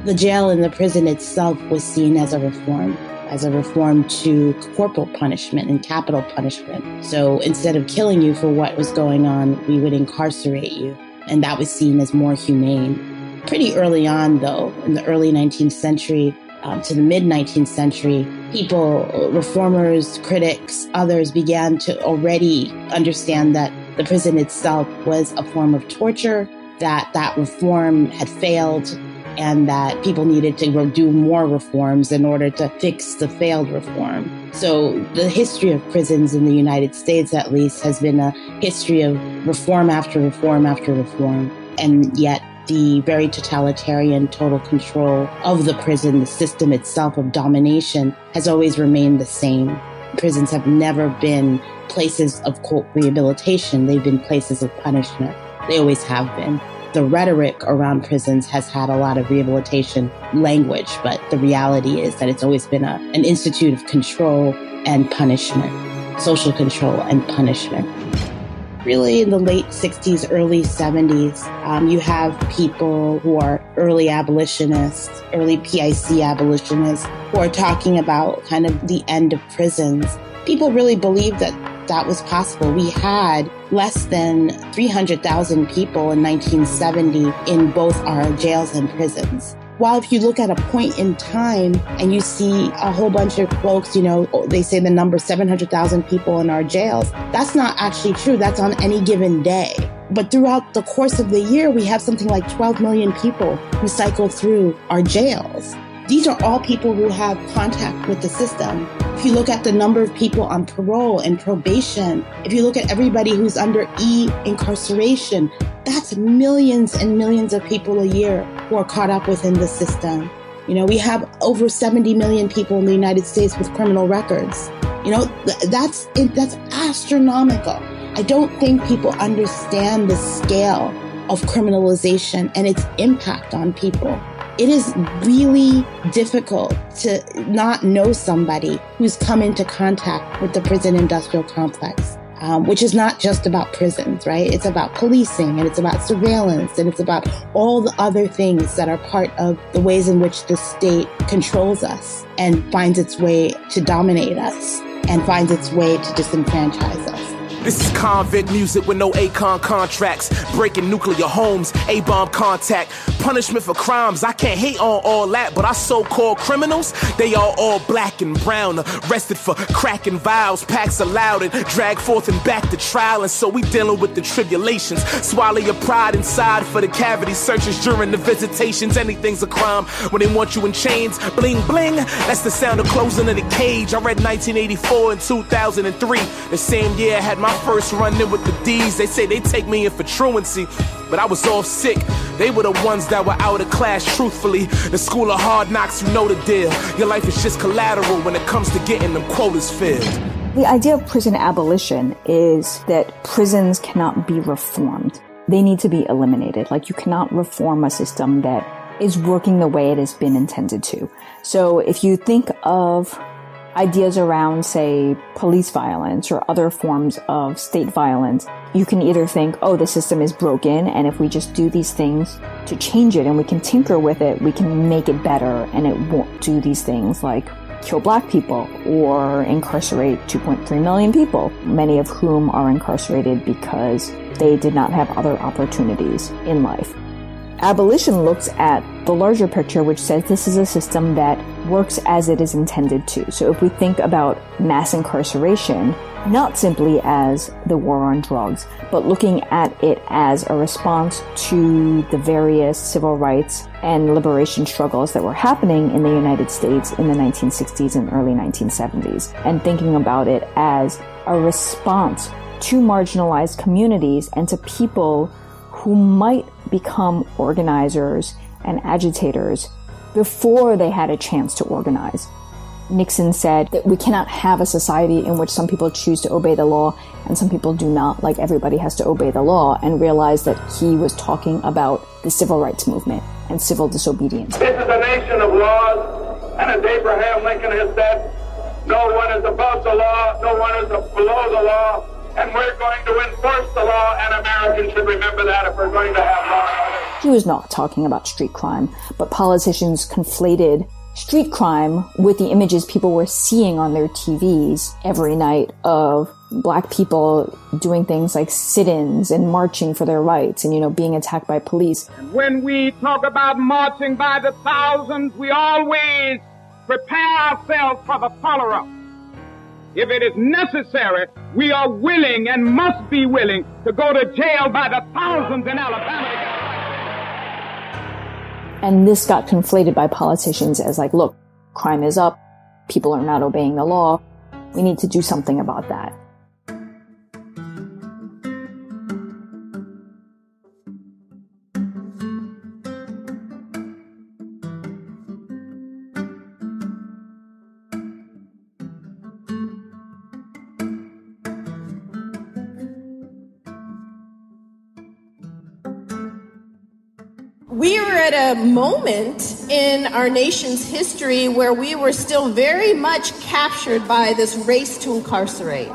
Speaker 6: The jail and the prison itself was seen as a reform, as a reform to corporal punishment and capital punishment. So instead of killing you for what was going on, we would incarcerate you. And that was seen as more humane. Pretty early on, though, in the early 19th century um, to the mid 19th century, people, reformers, critics, others began to already understand that the prison itself was a form of torture, that that reform had failed, and that people needed to do more reforms in order to fix the failed reform. So the history of prisons in the United States, at least, has been a history of reform after reform after reform. And yet the very totalitarian total control of the prison, the system itself of domination has always remained the same. Prisons have never been places of quote rehabilitation. They've been places of punishment. They always have been. The rhetoric around prisons has had a lot of rehabilitation language, but the reality is that it's always been a, an institute of control and punishment, social control and punishment really in the late 60s, early 70s, um, you have people who are early abolitionists, early PIC abolitionists, who are talking about kind of the end of prisons. People really believed that that was possible. We had less than 300,000 people in 1970 in both our jails and prisons. While if you look at a point in time and you see a whole bunch of folks, you know, they say the number 700,000 people in our jails, that's not actually true. That's on any given day. But throughout the course of the year, we have something like 12 million people who cycle through our jails. These are all people who have contact with the system. If you look at the number of people on parole and probation, if you look at everybody who's under e incarceration, that's millions and millions of people a year who are caught up within the system. You know, we have over 70 million people in the United States with criminal records. You know, that's that's astronomical. I don't think people understand the scale of criminalization and its impact on people it is really difficult to not know somebody who's come into contact with the prison industrial complex. Um, which is not just about prisons, right? It's about policing and it's about surveillance and it's about all the other things that are part of the ways in which the state controls us and finds its way to dominate us and finds its way to disenfranchise us.
Speaker 7: This is convict music with no Akon contracts. Breaking nuclear homes, A bomb contact. Punishment for crimes, I can't hate on all that, but our so called criminals, they are all black and brown. Arrested for cracking vials, packs allowed and dragged forth and back to trial. And so we dealing with the tribulations. Swallow your pride inside for the cavity searches during the visitations. Anything's a crime when they want you in chains. Bling bling, that's the sound of closing of the cage. I read 1984 and 2003. The same year I had my first run in with the D's, they say they take me in for truancy. But I was off sick. They were the ones that were out of class, truthfully. The school of hard knocks, you know the deal. Your life is just collateral when it comes to getting them quotas filled.
Speaker 8: The idea of prison abolition is that prisons cannot be reformed. They need to be eliminated. Like you cannot reform a system that is working the way it has been intended to. So if you think of ideas around, say, police violence or other forms of state violence, you can either think, oh, the system is broken, and if we just do these things to change it and we can tinker with it, we can make it better and it won't do these things like kill black people or incarcerate 2.3 million people, many of whom are incarcerated because they did not have other opportunities in life. Abolition looks at the larger picture, which says this is a system that works as it is intended to. So if we think about mass incarceration, not simply as the war on drugs, but looking at it as a response to the various civil rights and liberation struggles that were happening in the United States in the 1960s and early 1970s, and thinking about it as a response to marginalized communities and to people who might become organizers and agitators before they had a chance to organize. Nixon said that we cannot have a society in which some people choose to obey the law and some people do not, like everybody has to obey the law, and realized that he was talking about the civil rights movement and civil disobedience.
Speaker 9: This is a nation of laws, and as Abraham Lincoln has said, no one is above the law, no one is below the law, and we're going to enforce the law, and Americans should remember that if we're going to have law.
Speaker 8: He was not talking about street crime, but politicians conflated street crime with the images people were seeing on their TVs every night of black people doing things like sit-ins and marching for their rights and, you know, being attacked by police.
Speaker 9: When we talk about marching by the thousands, we always prepare ourselves for the follow-up. If it is necessary, we are willing and must be willing to go to jail by the thousands in Alabama.
Speaker 8: And this got conflated by politicians as like, look, crime is up. People are not obeying the law. We need to do something about that.
Speaker 10: At a moment in our nation's history where we were still very much captured by this race to incarcerate.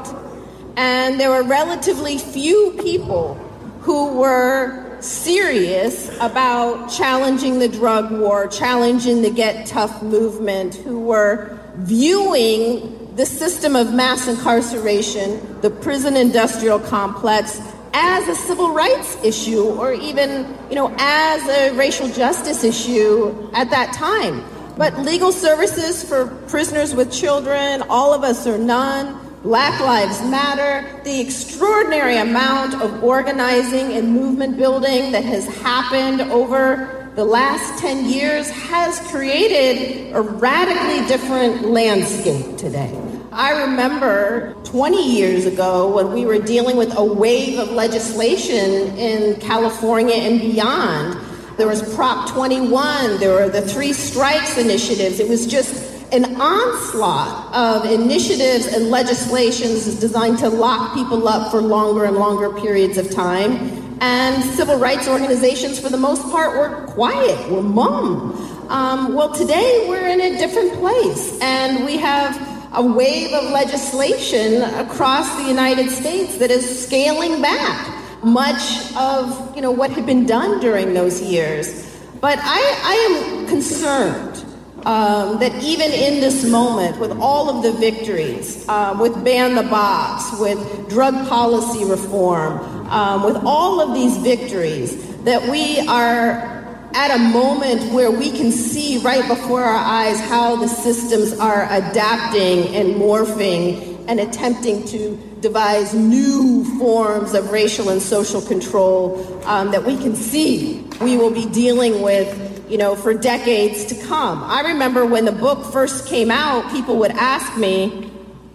Speaker 10: And there were relatively few people who were serious about challenging the drug war, challenging the Get Tough movement, who were viewing the system of mass incarceration, the prison industrial complex, as a civil rights issue or even, you know, as a racial justice issue at that time. But legal services for prisoners with children, all of us or none, Black Lives Matter, the extraordinary amount of organizing and movement building that has happened over the last 10 years has created a radically different landscape today. I remember 20 years ago when we were dealing with a wave of legislation in California and beyond. There was Prop 21, there were the three strikes initiatives. It was just an onslaught of initiatives and legislations designed to lock people up for longer and longer periods of time. And civil rights organizations, for the most part, were quiet, were mum. Um, well, today we're in a different place, and we have a wave of legislation across the United States that is scaling back much of you know what had been done during those years. But I, I am concerned um, that even in this moment, with all of the victories, uh, with ban the box, with drug policy reform, um, with all of these victories, that we are at a moment where we can see right before our eyes how the systems are adapting and morphing and attempting to devise new forms of racial and social control um, that we can see we will be dealing with you know for decades to come. I remember when the book first came out people would ask me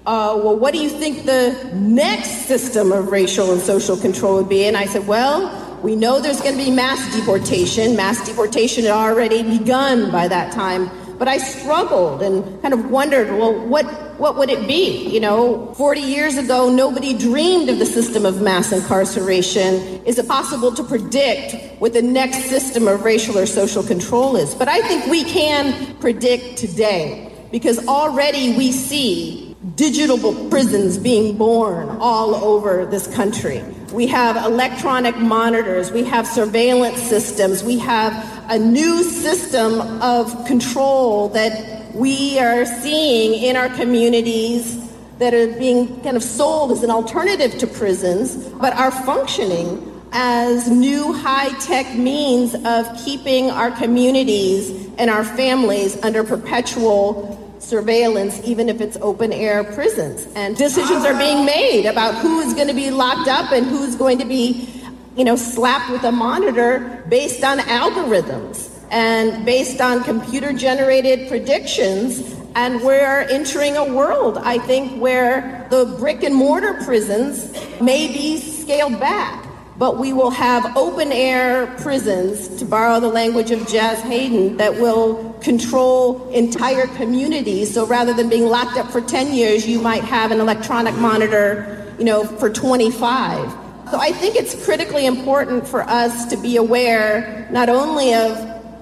Speaker 10: uh, well what do you think the next system of racial and social control would be? And i said well we know there's going to be mass deportation. Mass deportation had already begun by that time. But I struggled and kind of wondered, well, what, what would it be? You know, 40 years ago, nobody dreamed of the system of mass incarceration. Is it possible to predict what the next system of racial or social control is? But I think we can predict today because already we see digital prisons being born all over this country. We have electronic monitors. We have surveillance systems. We have a new system of control that we are seeing in our communities that are being kind of sold as an alternative to prisons, but are functioning as new high tech means of keeping our communities and our families under perpetual surveillance, even if it's open air prisons. And decisions are being made about who is going to be locked up and who's going to be, you know, slapped with a monitor based on algorithms and based on computer generated predictions. And we're entering a world, I think, where the brick and mortar prisons may be scaled back but we will have open air prisons, to borrow the language of Jazz Hayden, that will control entire communities. So rather than being locked up for 10 years, you might have an electronic monitor, you know, for 25. So I think it's critically important for us to be aware not only of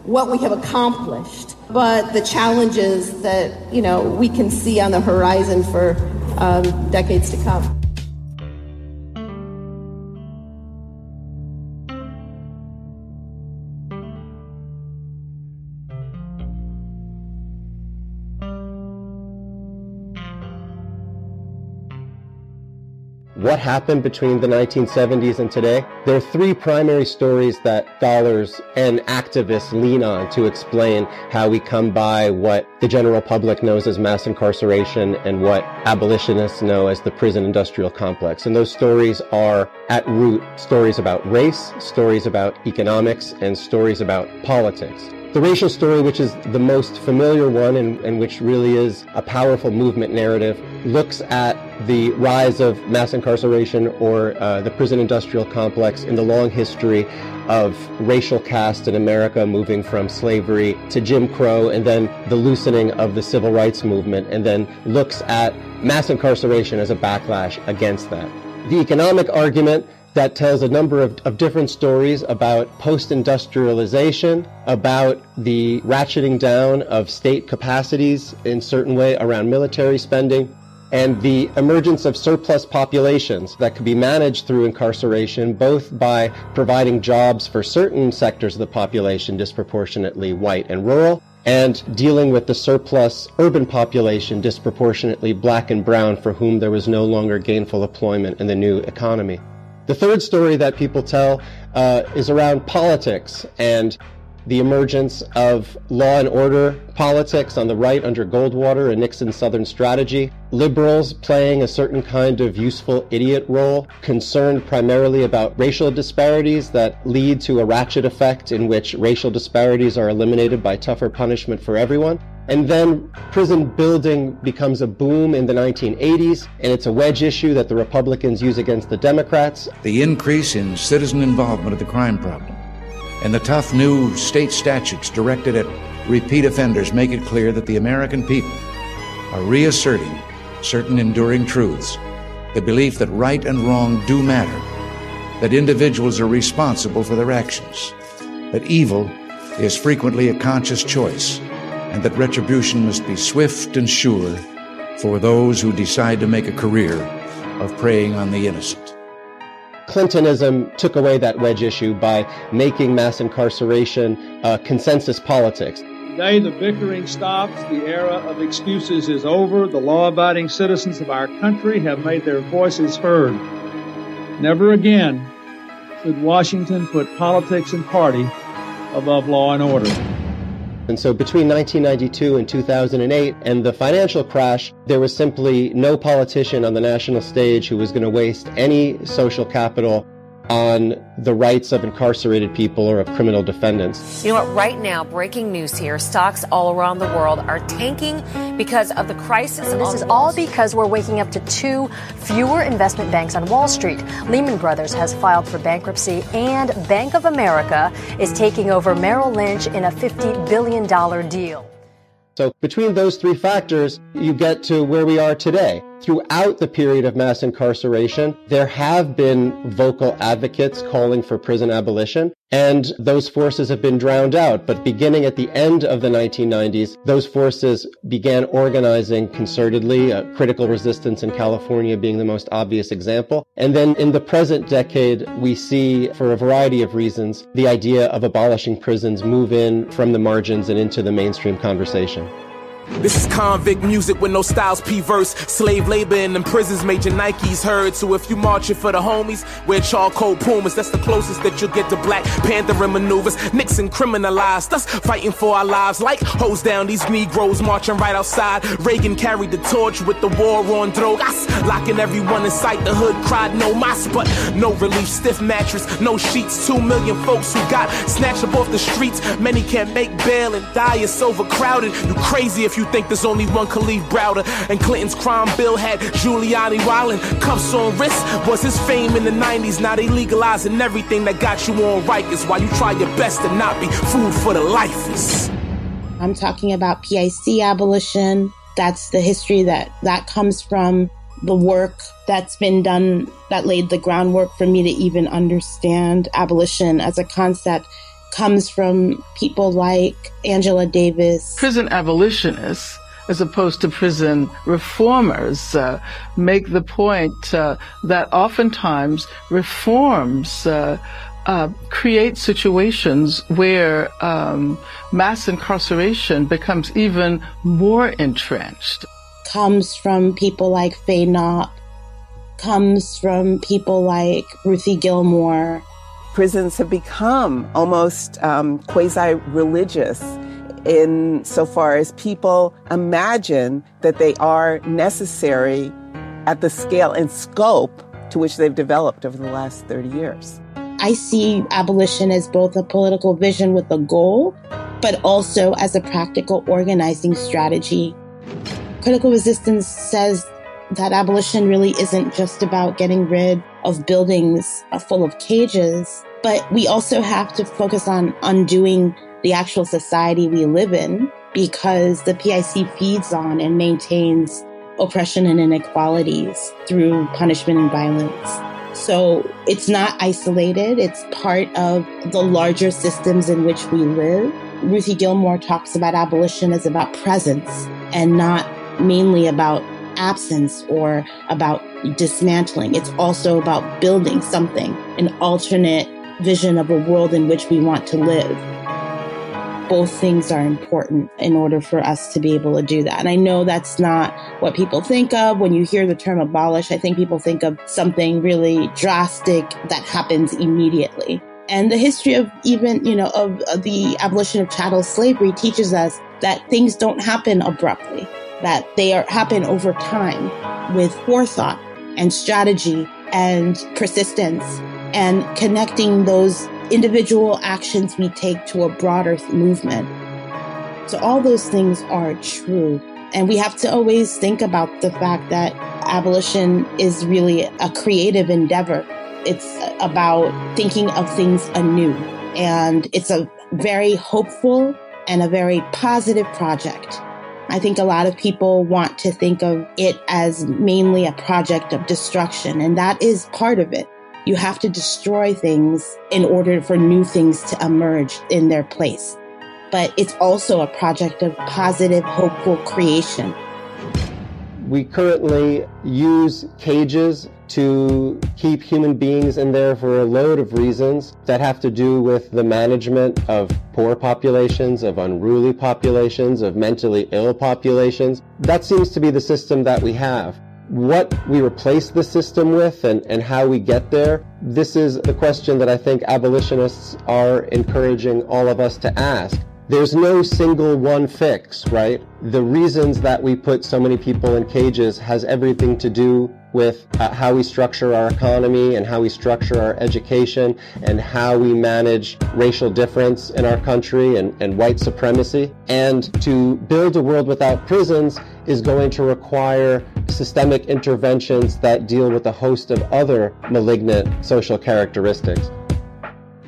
Speaker 10: what we have accomplished, but the challenges that, you know, we can see on the horizon for um, decades to come.
Speaker 11: What happened between the 1970s and today, there are three primary stories that scholars and activists lean on to explain how we come by what the general public knows as mass incarceration and what abolitionists know as the prison industrial complex. And those stories are at root stories about race, stories about economics, and stories about politics. The racial story, which is the most familiar one and, and, which really is a powerful movement narrative, looks at the rise of mass incarceration or uh, the prison industrial complex in the long history of racial caste in America, moving from slavery to Jim Crow, and then the loosening of the civil rights movement, and then looks at mass incarceration as a backlash against that. The economic argument that tells a number of, of different stories about post industrialization, about the ratcheting down of state capacities in certain way around military spending, and the emergence of surplus populations that could be managed through incarceration, both by providing jobs for certain sectors of the population, disproportionately white and rural, and dealing with the surplus urban population, disproportionately black and brown, for whom there was no longer gainful employment in the new economy. The third story that people tell uh, is around politics and the emergence of law and order politics on the right under Goldwater and Nixon's Southern strategy, liberals playing a certain kind of useful idiot role, concerned primarily about racial disparities that lead to a ratchet effect in which racial disparities are eliminated by tougher punishment for everyone. And then prison building becomes a boom in the 1980s, and it's a wedge issue that the Republicans use against the Democrats.
Speaker 12: The increase in citizen involvement of the crime problem and the tough new state statutes directed at repeat offenders make it clear that the American people are reasserting certain enduring truths the belief that right and wrong do matter, that individuals are responsible for their actions, that evil is frequently a conscious choice and that retribution must be swift and sure for those who decide to make a career of preying on the innocent.
Speaker 11: Clintonism took away that wedge issue by making mass incarceration uh, consensus politics.
Speaker 13: Today, the bickering stops. The era of excuses is over. The law abiding citizens of our country have made their voices heard. Never again should Washington put politics and party above law and order.
Speaker 11: And so between 1992 and 2008 and the financial crash, there was simply no politician on the national stage who was going to waste any social capital on the rights of incarcerated people or of criminal defendants.
Speaker 14: You know what? Right now, breaking news here stocks all around the world are tanking because of the crisis.
Speaker 15: And this is all because we're waking up to two fewer investment banks on Wall Street. Lehman Brothers has filed for bankruptcy, and Bank of America is taking over Merrill Lynch in a $50 billion deal.
Speaker 11: So between those three factors, you get to where we are today. Throughout the period of mass incarceration, there have been vocal advocates calling for prison abolition, and those forces have been drowned out. But beginning at the end of the 1990s, those forces began organizing concertedly, uh, critical resistance in California being the most obvious example. And then in the present decade, we see, for a variety of reasons, the idea of abolishing prisons move in from the margins and into the mainstream conversation.
Speaker 4: This is convict music with no Styles P verse. Slave labor in them prisons, major Nikes heard. So if you marching for the homies, wear charcoal pumas. That's the closest that you'll get to Black Panther maneuvers. Nixon criminalized us, fighting for our lives like hose down these Negroes marching right outside. Reagan carried the torch with the war on drogas, locking everyone in sight. The hood cried no mas, but no relief. Stiff mattress, no sheets. Two million folks who got snatched up off the streets. Many can't make bail and die. It's overcrowded. You crazy if you think there's only one Kalief Browder. And Clinton's crime bill had Giuliani wildin'. Cuffs on wrist was his fame in the 90s. Now they legalizing everything that got you on Rikers while you try your best to not be food for the lifers.
Speaker 6: I'm talking about PIC abolition. That's the history that that comes from the work that's been done that laid the groundwork for me to even understand abolition as a concept comes from people like Angela Davis.
Speaker 16: Prison abolitionists, as opposed to prison reformers, uh, make the point uh, that oftentimes reforms uh, uh create situations where um, mass incarceration becomes even more entrenched.
Speaker 6: Comes from people like Fay Knopp, comes from people like Ruthie Gilmore,
Speaker 17: prisons have become almost um, quasi religious in so far as people imagine that they are necessary at the scale and scope to which they've developed over the last 30 years.
Speaker 6: I see abolition as both a political vision with a goal but also as a practical organizing strategy. Critical resistance says that abolition really isn't just about getting rid of buildings full of cages, but we also have to focus on undoing the actual society we live in because the PIC feeds on and maintains oppression and inequalities through punishment and violence. So it's not isolated. It's part of the larger systems in which we live. Ruthie Gilmore talks about abolition as about presence and not mainly about absence or about dismantling. It's also about building something, an alternate vision of a world in which we want to live. Both things are important in order for us to be able to do that. And I know that's not what people think of when you hear the term abolish. I think people think of something really drastic that happens immediately. And the history of even, you know, of, of the abolition of chattel slavery teaches us that things don't happen abruptly that they are, happen over time with forethought and strategy and persistence and connecting those individual actions we take to a broader movement. So all those things are true. And we have to always think about the fact that abolition is really a creative endeavor. It's about thinking of things anew. And it's a very hopeful and a very positive project. I think a lot of people want to think of it as mainly a project of destruction, and that is part of it. You have to destroy things in order for new things to emerge in their place. But it's also a project of positive, hopeful creation.
Speaker 11: We currently use cages to keep human beings in there for a load of reasons that have to do with the management of poor populations, of unruly populations, of mentally ill populations. That seems to be the system that we have. What we replace the system with and, and how we get there, this is the question that I think abolitionists are encouraging all of us to ask. There's no single one fix, right? The reasons that we put so many people in cages has everything to do with uh, how we structure our economy and how we structure our education and how we manage racial difference in our country and, and white supremacy. And to build a world without prisons is going to require systemic interventions that deal with a host of other malignant social characteristics.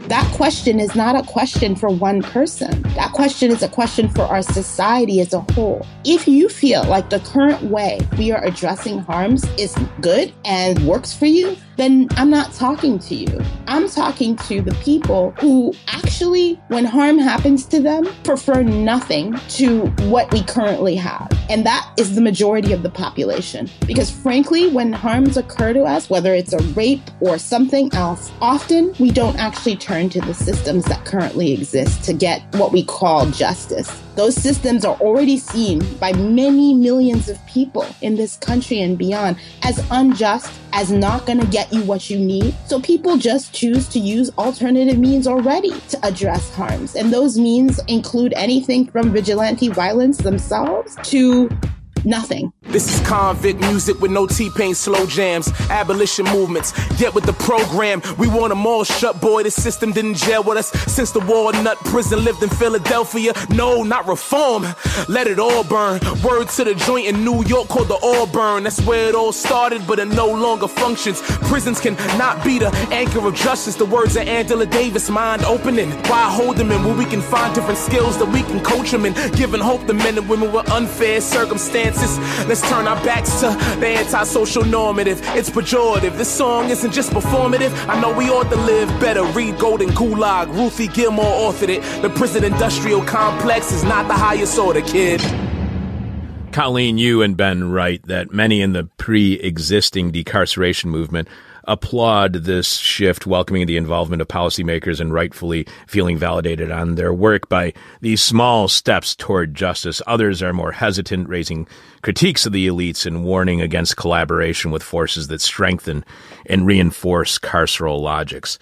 Speaker 6: That question is not a question for one person. That question is a question for our society as a whole. If you feel like the current way we are addressing harms is good and works for you, then I'm not talking to you. I'm talking to the people who actually, when harm happens to them, prefer nothing to what we currently have. And that is the majority of the population. Because frankly, when harms occur to us, whether it's a rape or something else, often we don't actually turn to the systems that currently exist to get what we call justice. Those systems are already seen by many millions of people in this country and beyond as unjust, as not going to get you what you need. So people just choose to use alternative means already to address harms. And those means include anything from vigilante violence themselves to nothing.
Speaker 4: This is convict music with no T-Pain slow jams. Abolition movements, get with the program. We want them all shut, boy. The system didn't jail with us since the walnut prison lived in Philadelphia. No, not reform. Let it all burn. Word to the joint in New York called the Auburn. That's where it all started, but it no longer functions. Prisons can not be the anchor of justice. The words of Angela Davis, mind opening. Why hold them in where we can find different skills that we can coach them in? Giving hope to men and women with unfair circumstances. Let's turn our backs to the antisocial normative. It's pejorative. This song isn't just performative. I know we ought to live better. Read Golden Gulag. Ruthie Gilmore authored it. The prison industrial complex is not the highest order, kid.
Speaker 18: Colleen, you and Ben write that many in the pre existing decarceration movement applaud this shift, welcoming the involvement of policymakers and rightfully feeling validated on their work by these small steps toward justice. Others are more hesitant, raising critiques of the elites and warning against collaboration with forces that strengthen and reinforce carceral logics.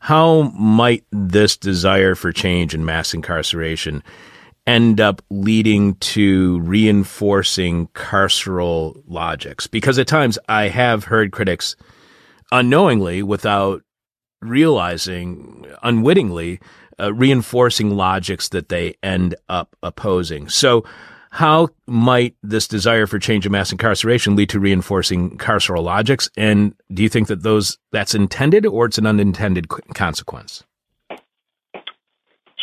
Speaker 18: How might this desire for change in mass incarceration end up leading to reinforcing carceral logics? Because at times I have heard critics unknowingly, without realizing, unwittingly,
Speaker 12: uh, reinforcing logics that they end up opposing. So, how might this desire for change of mass incarceration lead to reinforcing carceral logics? And do you think that those that's intended or it's an unintended consequence?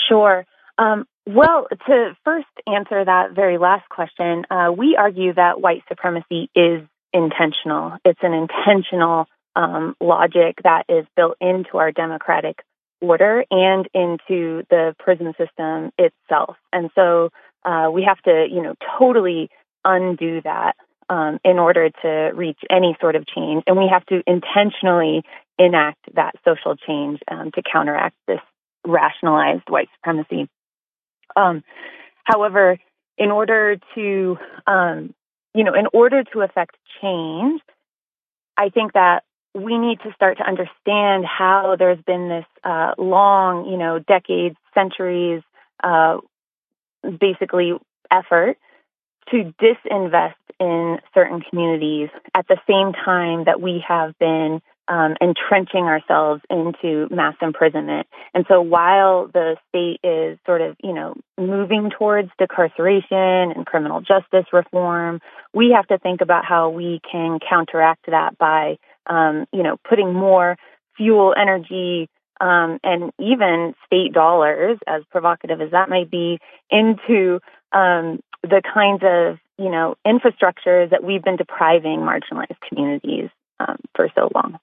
Speaker 19: Sure. Um, well, to first answer that very last question, uh, we argue that white supremacy is intentional. It's an intentional um, logic that is built into our democratic order and into the prison system itself. And so uh, we have to, you know, totally undo that um, in order to reach any sort of change. And we have to intentionally enact that social change um, to counteract this rationalized white supremacy. Um, however, in order to, um, you know, in order to affect change, I think that we need to start to understand how there's been this uh, long, you know, decades, centuries, uh, basically effort to disinvest in certain communities at the same time that we have been um, entrenching ourselves into mass imprisonment. And so while the state is sort of, you know, moving towards decarceration and criminal justice reform, we have to think about how we can counteract that by, um, you know, putting more fuel, energy, um, and even state dollars, as provocative as that might be, into um, the kinds of you know infrastructure that we've been depriving marginalized communities um, for so long.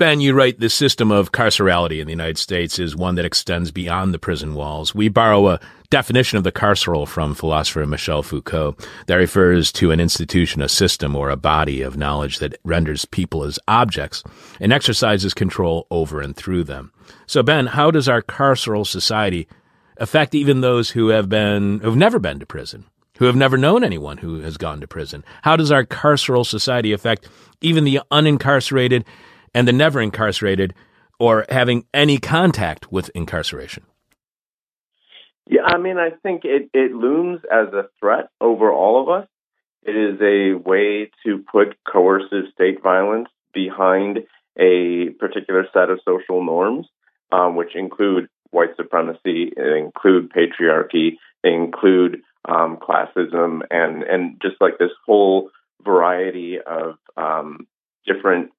Speaker 12: Ben, you write the system of carcerality in the United States is one that extends beyond the prison walls. We borrow a definition of the carceral from philosopher Michel Foucault that refers to an institution, a system, or a body of knowledge that renders people as objects and exercises control over and through them. So, Ben, how does our carceral society affect even those who have been, who've never been to prison? Who have never known anyone who has gone to prison? How does our carceral society affect even the unincarcerated and the never incarcerated or having any contact with incarceration?
Speaker 20: Yeah, I mean, I think it, it looms as a threat over all of us. It is a way to put coercive state violence behind a particular set of social norms, um, which include white supremacy, include patriarchy, include um, classism, and and just like this whole variety of um, different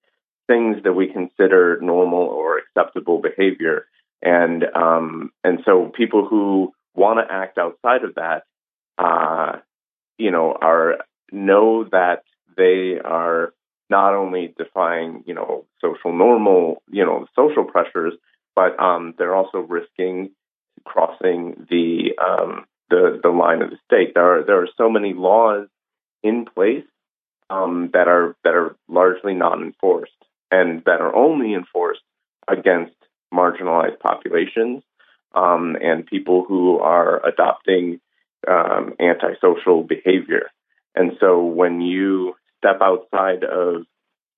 Speaker 20: things that we consider normal or acceptable behavior. And um, and so people who want to act outside of that, uh, you know, are know that they are not only defying, you know, social normal, you know, social pressures, but um, they're also risking crossing the um, the the line of the state. There are there are so many laws in place um, that are that are largely not enforced and that are only enforced against marginalized populations um, and people who are adopting um, antisocial behavior. And so when you step outside of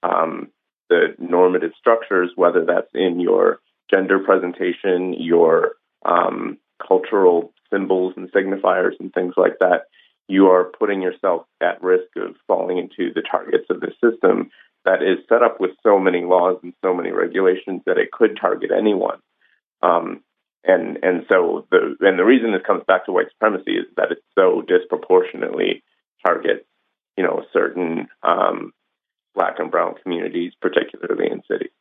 Speaker 20: um, the normative structures, whether that's in your gender presentation, your um, cultural symbols and signifiers and things like that, you are putting yourself at risk of falling into the targets of the system that is set up with so many laws and so many regulations that it could target anyone. Um, and and so the and the reason this comes back to white supremacy is that it so disproportionately targets you know certain um, black and brown communities, particularly in cities.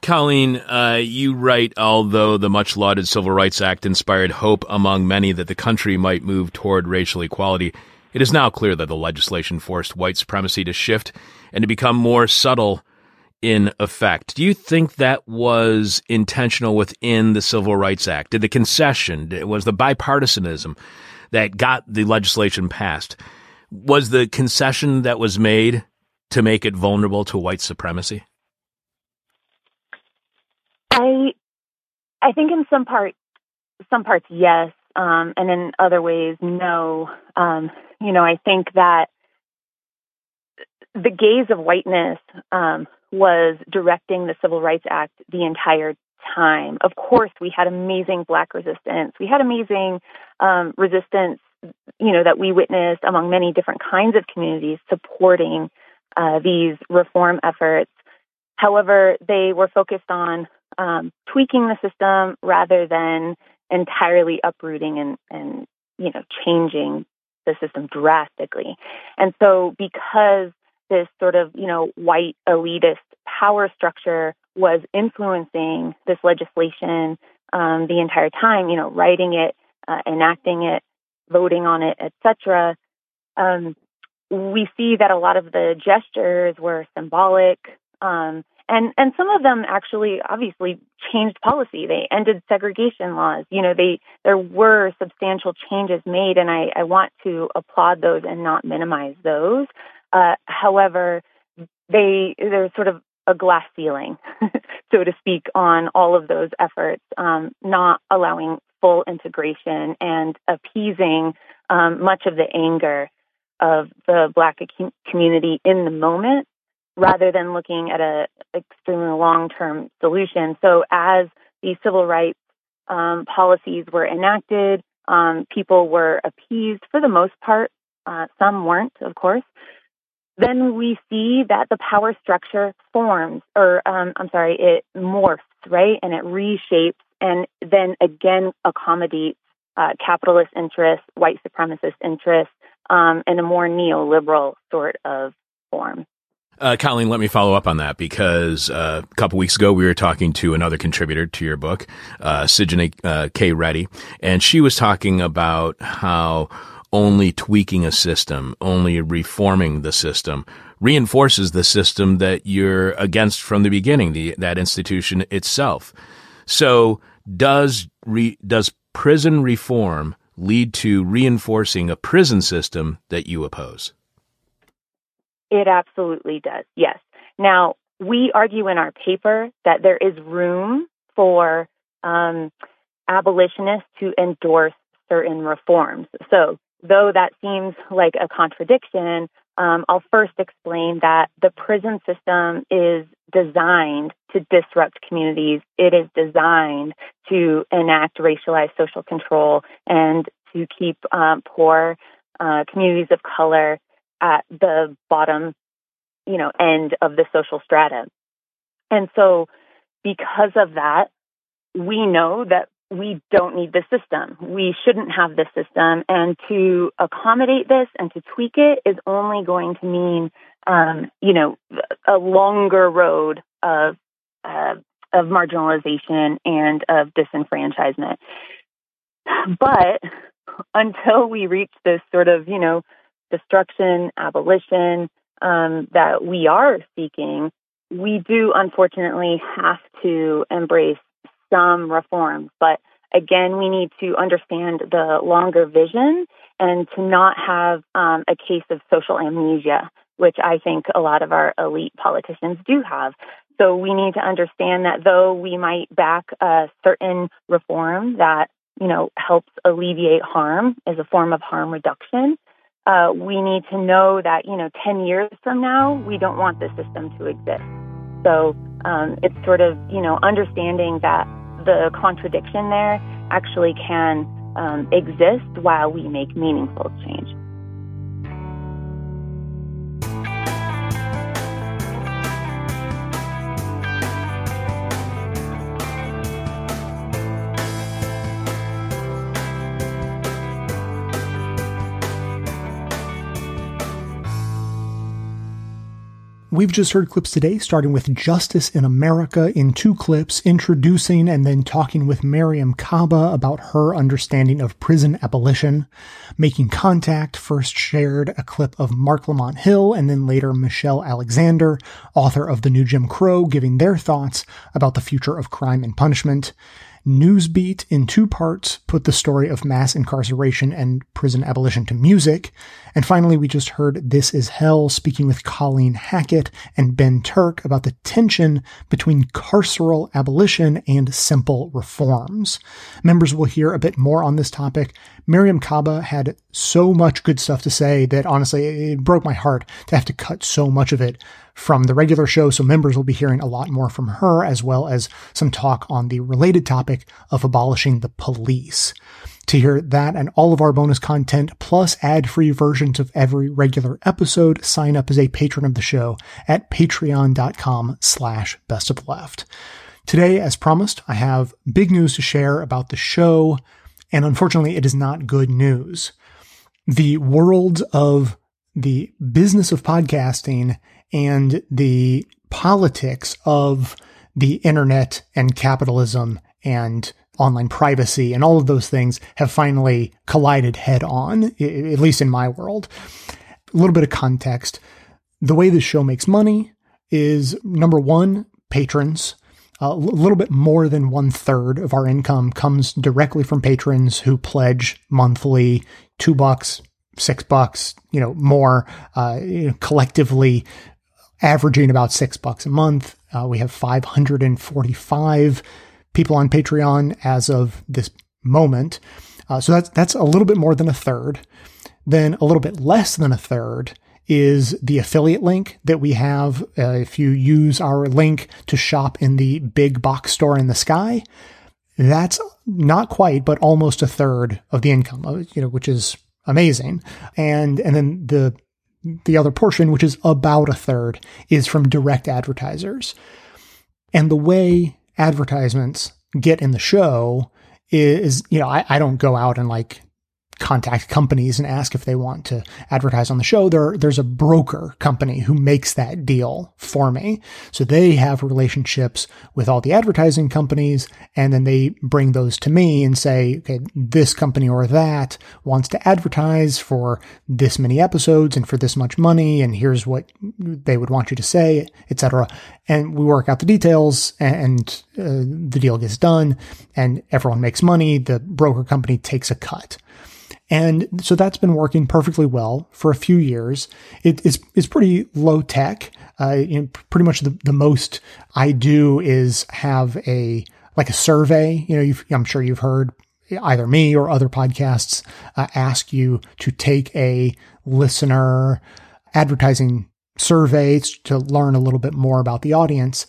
Speaker 12: Colleen, uh, you write, although the much lauded Civil Rights Act inspired hope among many that the country might move toward racial equality, it is now clear that the legislation forced white supremacy to shift and to become more subtle in effect. Do you think that was intentional within the Civil Rights Act? Did the concession, was the bipartisanism that got the legislation passed, was the concession that was made to make it vulnerable to white supremacy?
Speaker 19: I I think in some part some parts yes, um, and in other ways no. Um, you know, I think that the gaze of whiteness um, was directing the Civil Rights Act the entire time. Of course, we had amazing Black resistance. We had amazing um, resistance, you know, that we witnessed among many different kinds of communities supporting uh, these reform efforts. However, they were focused on um, tweaking the system rather than entirely uprooting and, and you know changing the system drastically. And so because this sort of you know white elitist power structure was influencing this legislation um, the entire time, you know, writing it, uh, enacting it, voting on it, etc. Um, we see that a lot of the gestures were symbolic, um, and and some of them actually obviously changed policy. They ended segregation laws. You know, they there were substantial changes made, and I, I want to applaud those and not minimize those. Uh, however, they there's sort of a glass ceiling, [LAUGHS] so to speak, on all of those efforts, um, not allowing full integration and appeasing um, much of the anger of the Black community in the moment rather than looking at a extremely long-term solution. So as these civil rights um, policies were enacted, um, people were appeased for the most part. Uh, some weren't, of course. Then we see that the power structure forms, or um, I'm sorry, it morphs, right? And it reshapes and then again accommodates uh, capitalist interests, white supremacist interests, um, in a more neoliberal sort of form.
Speaker 12: Uh, Colleen, let me follow up on that because uh, a couple weeks ago we were talking to another contributor to your book, uh, Sijane uh, K. Reddy, and she was talking about how only tweaking a system, only reforming the system reinforces the system that you're against from the beginning, the, that institution itself. So does re, does prison reform lead to reinforcing a prison system that you oppose?
Speaker 19: It absolutely does, yes. Now, we argue in our paper that there is room for um, abolitionists to endorse certain reforms. So, though that seems like a contradiction, um, I'll first explain that the prison system is designed to disrupt communities. It is designed to enact racialized social control and to keep um, poor uh, communities of color at the bottom, you know, end of the social strata. And so, because of that, we know that we don't need the system. We shouldn't have the system. And to accommodate this and to tweak it is only going to mean, um, you know, a longer road of, uh, of marginalization and of disenfranchisement. But until we reach this sort of, you know, destruction, abolition um, that we are seeking, we do unfortunately have to embrace some reforms, but again, we need to understand the longer vision and to not have um, a case of social amnesia, which I think a lot of our elite politicians do have. So we need to understand that though we might back a certain reform that you know helps alleviate harm as a form of harm reduction, uh, we need to know that you know 10 years from now we don't want the system to exist. So um, it's sort of you know understanding that the contradiction there actually can um, exist while we make meaningful change.
Speaker 1: We've just heard clips today, starting with Justice in America in two clips, introducing and then talking with Mariame Kaba about her understanding of prison abolition. Making Contact first shared a clip of Marc Lamont Hill and then later Michelle Alexander, author of The New Jim Crow, giving their thoughts about the future of crime and punishment. Newsbeat in two parts put the story of mass incarceration and prison abolition to music. And finally, we just heard This Is Hell speaking with Colleen Hackett and Ben Turk about the tension between carceral abolition and simple reforms. Members will hear a bit more on this topic. Mariame Kaba had so much good stuff to say that honestly, it broke my heart to have to cut so much of it from the regular show, so members will be hearing a lot more from her, as well as some talk on the related topic of abolishing the police. To hear that and all of our bonus content, plus ad-free versions of every regular episode, sign up as a patron of the show at patreon.com slash best of left. Today, as promised, I have big news to share about the show, and unfortunately, it is not good news. The world of the business of podcasting and the politics of the internet and capitalism and online privacy and all of those things have finally collided head on, at least in my world. A little bit of context. The way this show makes money is number one, patrons. A little bit more than one third of our income comes directly from patrons who pledge monthly two bucks, six bucks, you know, more, uh, collectively averaging about six bucks a month. Uh, we have 545 people on Patreon as of this moment. Uh, so that's, that's a little bit more than a third. Then a little bit less than a third is the affiliate link that we have. Uh, if you use our link to shop in the big box store in the sky, that's not quite, but almost a third of the income, uh, you know, which is amazing. And, and then the, the other portion, which is about a third, is from direct advertisers. And the way advertisements get in the show is, you know, I, I don't go out and like contact companies and ask if they want to advertise on the show. There, there's a broker company who makes that deal for me. So they have relationships with all the advertising companies and then they bring those to me and say, okay, this company or that wants to advertise for this many episodes and for this much money. And here's what they would want you to say, etc. And we work out the details and uh, the deal gets done and everyone makes money. The broker company takes a cut. And so that's been working perfectly well for a few years. It is it's pretty low tech. Uh, you know, pretty much the, the most I do is have a like a survey. You know, I'm sure you've heard either me or other podcasts uh, ask you to take a listener advertising survey to learn a little bit more about the audience.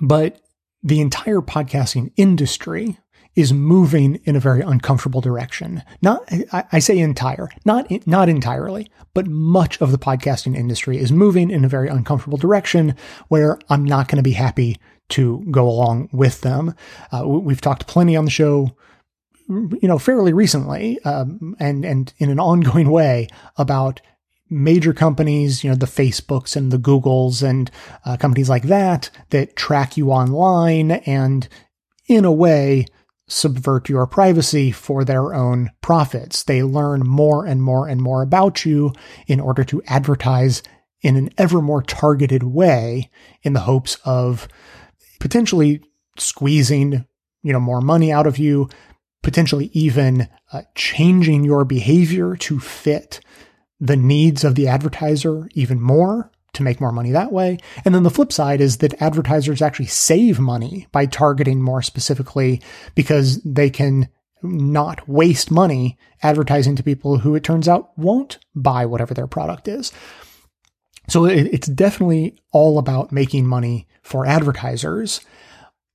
Speaker 1: But the entire podcasting industry is moving in a very uncomfortable direction. Not, I, say entire, not, not entirely, but much of the podcasting industry is moving in a very uncomfortable direction where I'm not going to be happy to go along with them. Uh, we've talked plenty on the show you know, fairly recently, um, and and in an ongoing way about major companies, you know, the Facebooks and the Googles and uh, companies like that that track you online and, in a way, subvert your privacy for their own profits. They learn more and more and more about you in order to advertise in an ever more targeted way in the hopes of potentially squeezing, you know, more money out of you, potentially even uh, changing your behavior to fit the needs of the advertiser even more to make more money that way. And then the flip side is that advertisers actually save money by targeting more specifically because they can not waste money advertising to people who it turns out won't buy whatever their product is. So it's definitely all about making money for advertisers,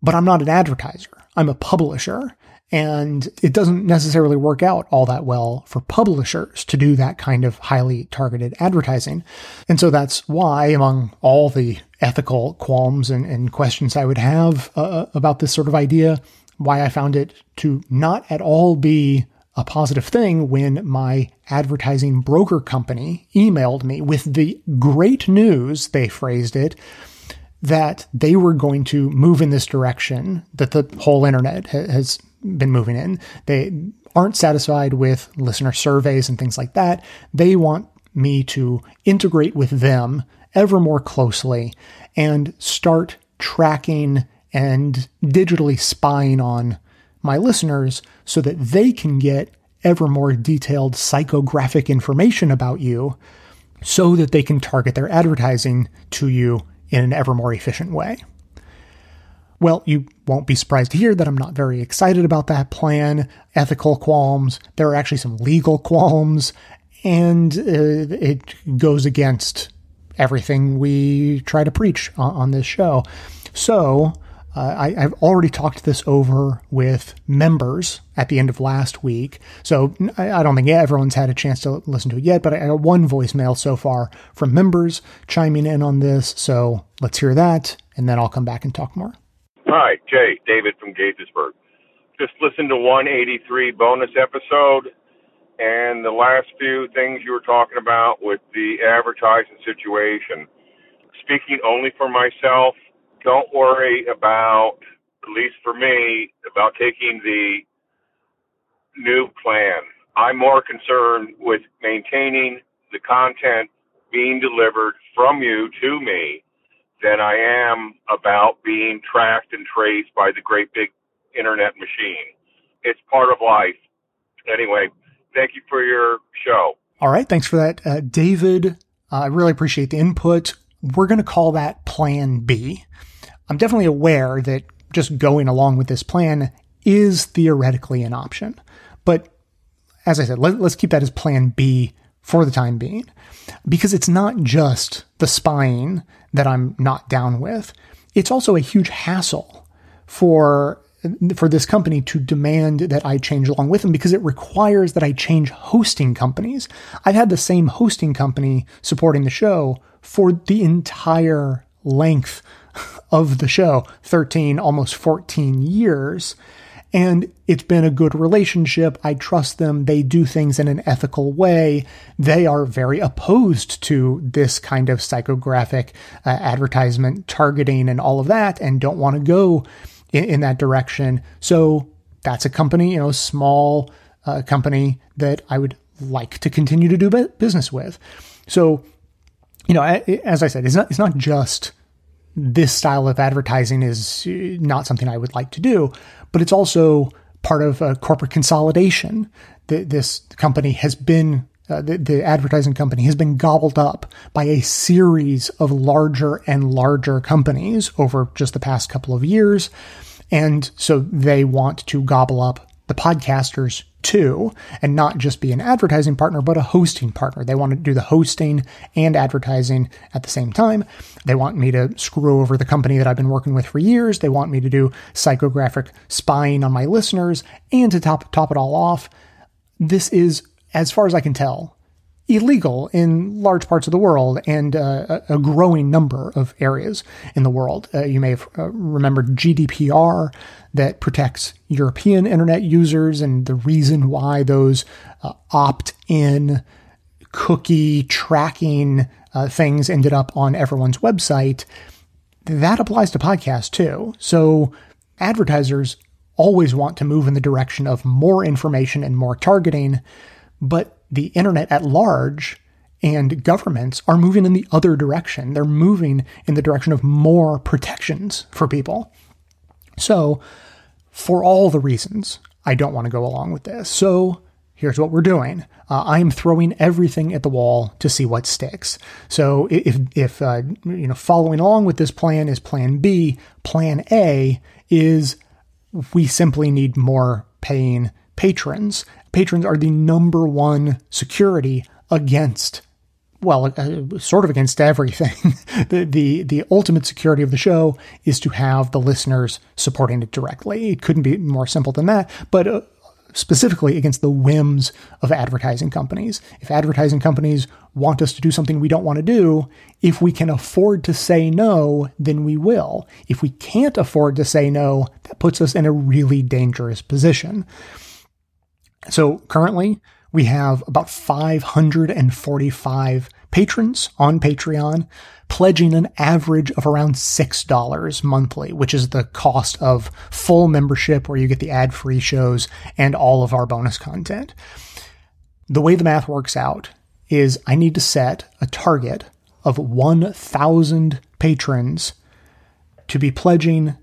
Speaker 1: but I'm not an advertiser. I'm a publisher. And it doesn't necessarily work out all that well for publishers to do that kind of highly targeted advertising. And so that's why, among all the ethical qualms and, and questions I would have uh, uh, about this sort of idea, why I found it to not at all be a positive thing when my advertising broker company emailed me with the great news, they phrased it, that they were going to move in this direction that the whole internet has been moving in. They aren't satisfied with listener surveys and things like that. They want me to integrate with them ever more closely and start tracking and digitally spying on my listeners so that they can get ever more detailed psychographic information about you so that they can target their advertising to you in an ever more efficient way. Well, you won't be surprised to hear that I'm not very excited about that plan. Ethical qualms. There are actually some legal qualms, and uh, it goes against everything we try to preach on, on this show. So, uh, I, have already talked this over with members at the end of last week. So I, I, don't think everyone's had a chance to listen to it yet, but I got one voicemail so far from members chiming in on this. So let's hear that, and then I'll come back and talk more.
Speaker 21: Hi, Jay, David from Gaithersburg. Just listened to 183 bonus episode and the last few things you were talking about with the advertising situation. Speaking only for myself, don't worry about, at least for me, about taking the new plan. I'm more concerned with maintaining the content being delivered from you to me than I am about being tracked and traced by the great big internet machine. It's part of life. Anyway, thank you for your show.
Speaker 1: All right. Thanks for that, uh, David. Uh, I really appreciate the input. We're going to call that Plan B. I'm definitely aware that just going along with this plan is theoretically an option. But as I said, let, us keep that as Plan B for the time being, because it's not just the spying that I'm not down with. It's also a huge hassle for for this company to demand that I change along with them because it requires that I change hosting companies. I've had the same hosting company supporting the show for the entire length of the show 13, almost 14 years. And it's been a good relationship. I trust them. They do things in an ethical way. They are very opposed to this kind of psychographic uh, advertisement targeting and all of that and don't want to go in, in that direction. So that's a company, you know, small uh, company that I would like to continue to do business with. So, you know, as I said, it's not it's not just this style of advertising is uh, not something I would like to do, but it's also part of a corporate consolidation. This company has been uh, the, the, advertising company has been gobbled up by a series of larger and larger companies over just the past couple of years. And so they want to gobble up the podcasters too, and not just be an advertising partner, but a hosting partner. They want to do the hosting and advertising at the same time. They want me to screw over the company that I've been working with for years. They want me to do psychographic spying on my listeners. And to top, top it all off, this is as far as I can tell, illegal in large parts of the world and uh, a growing number of areas in the world. Uh, you may have uh, remembered GDPR that protects European internet users and the reason why those uh, opt in cookie tracking uh, things ended up on everyone's website. That applies to podcasts too. So advertisers always want to move in the direction of more information and more targeting but the internet at large and governments are moving in the other direction. They're moving in the direction of more protections for people. So, for all the reasons, I don't want to go along with this. So, here's what we're doing. Uh, I am throwing everything at the wall to see what sticks. So, if if uh, you know following along with this plan is Plan B, Plan A is we simply need more paying patrons patrons are the number one security against well, uh, sort of against everything. [LAUGHS] the, the the ultimate security of the show is to have the listeners supporting it directly. It couldn't be more simple than that. But uh, specifically against the whims of advertising companies. If advertising companies want us to do something we don't want to do, if we can afford to say no, then we will. If we can't afford to say no, that puts us in a really dangerous position. So currently we have about 545 patrons on Patreon, pledging an average of around $6 monthly, which is the cost of full membership where you get the ad free shows and all of our bonus content. The way the math works out is I need to set a target of 1,000 patrons to be pledging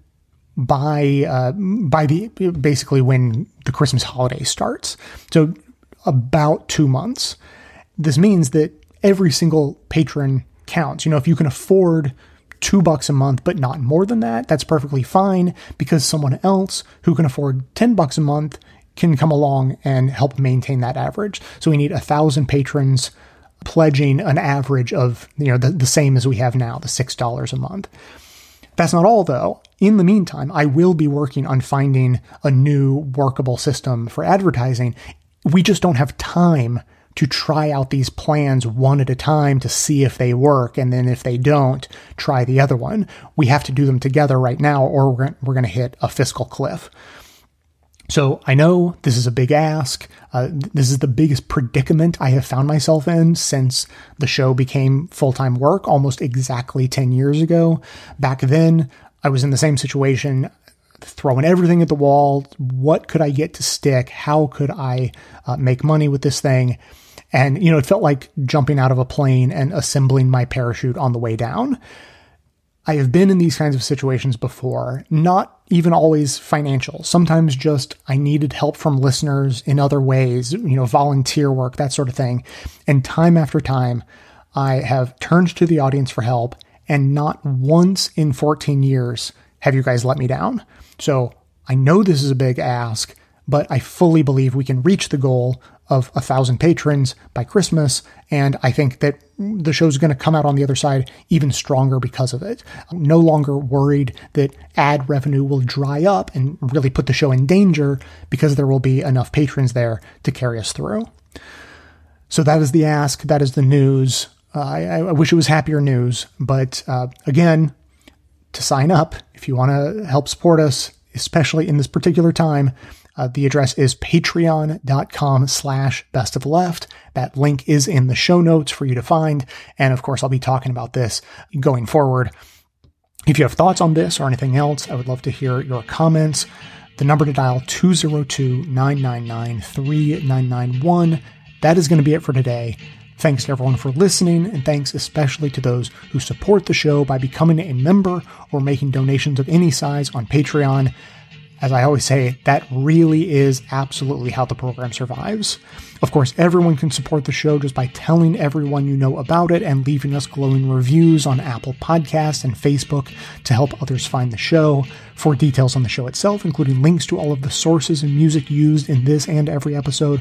Speaker 1: by uh, by the basically when the Christmas holiday starts. So about two months. This means that every single patron counts. You know, if you can afford two bucks a month, but not more than that, that's perfectly fine because someone else who can afford 10 bucks a month can come along and help maintain that average. So we need a thousand patrons pledging an average of, you know, the, the same as we have now, the $6 a month. That's not all though. In the meantime, I will be working on finding a new workable system for advertising. We just don't have time to try out these plans one at a time to see if they work. And then if they don't, try the other one. We have to do them together right now or we're, going to hit a fiscal cliff. So I know this is a big ask. Uh, this is the biggest predicament I have found myself in since the show became full time work almost exactly 10 years ago. Back then, I was in the same situation, throwing everything at the wall. What could I get to stick? How could I uh, make money with this thing? And, you know, it felt like jumping out of a plane and assembling my parachute on the way down. I have been in these kinds of situations before, not even always financial. Sometimes just I needed help from listeners in other ways, you know, volunteer work, that sort of thing. And time after time, I have turned to the audience for help, and not once in 14 years have you guys let me down. So I know this is a big ask, but I fully believe we can reach the goal of a thousand patrons by Christmas. And I think that the show's going to come out on the other side even stronger because of it. I'm no longer worried that ad revenue will dry up and really put the show in danger because there will be enough patrons there to carry us through. So that is the ask. That is the news. Uh, I, I, wish it was happier news, but uh, again, to sign up, if you want to help support us, especially in this particular time, uh, the address is patreon.com slash best of left. That link is in the show notes for you to find. And of course, I'll be talking about this going forward. If you have thoughts on this or anything else, I would love to hear your comments. The number to dial 202-999-3991. That is going to be it for today. Thanks to everyone for listening, and thanks especially to those who support the show by becoming a member or making donations of any size on Patreon as I always say, that really is absolutely how the program survives. Of course, everyone can support the show just by telling everyone you know about it and leaving us glowing reviews on Apple Podcasts and Facebook to help others find the show. For details on the show itself, including links to all of the sources and music used in this and every episode,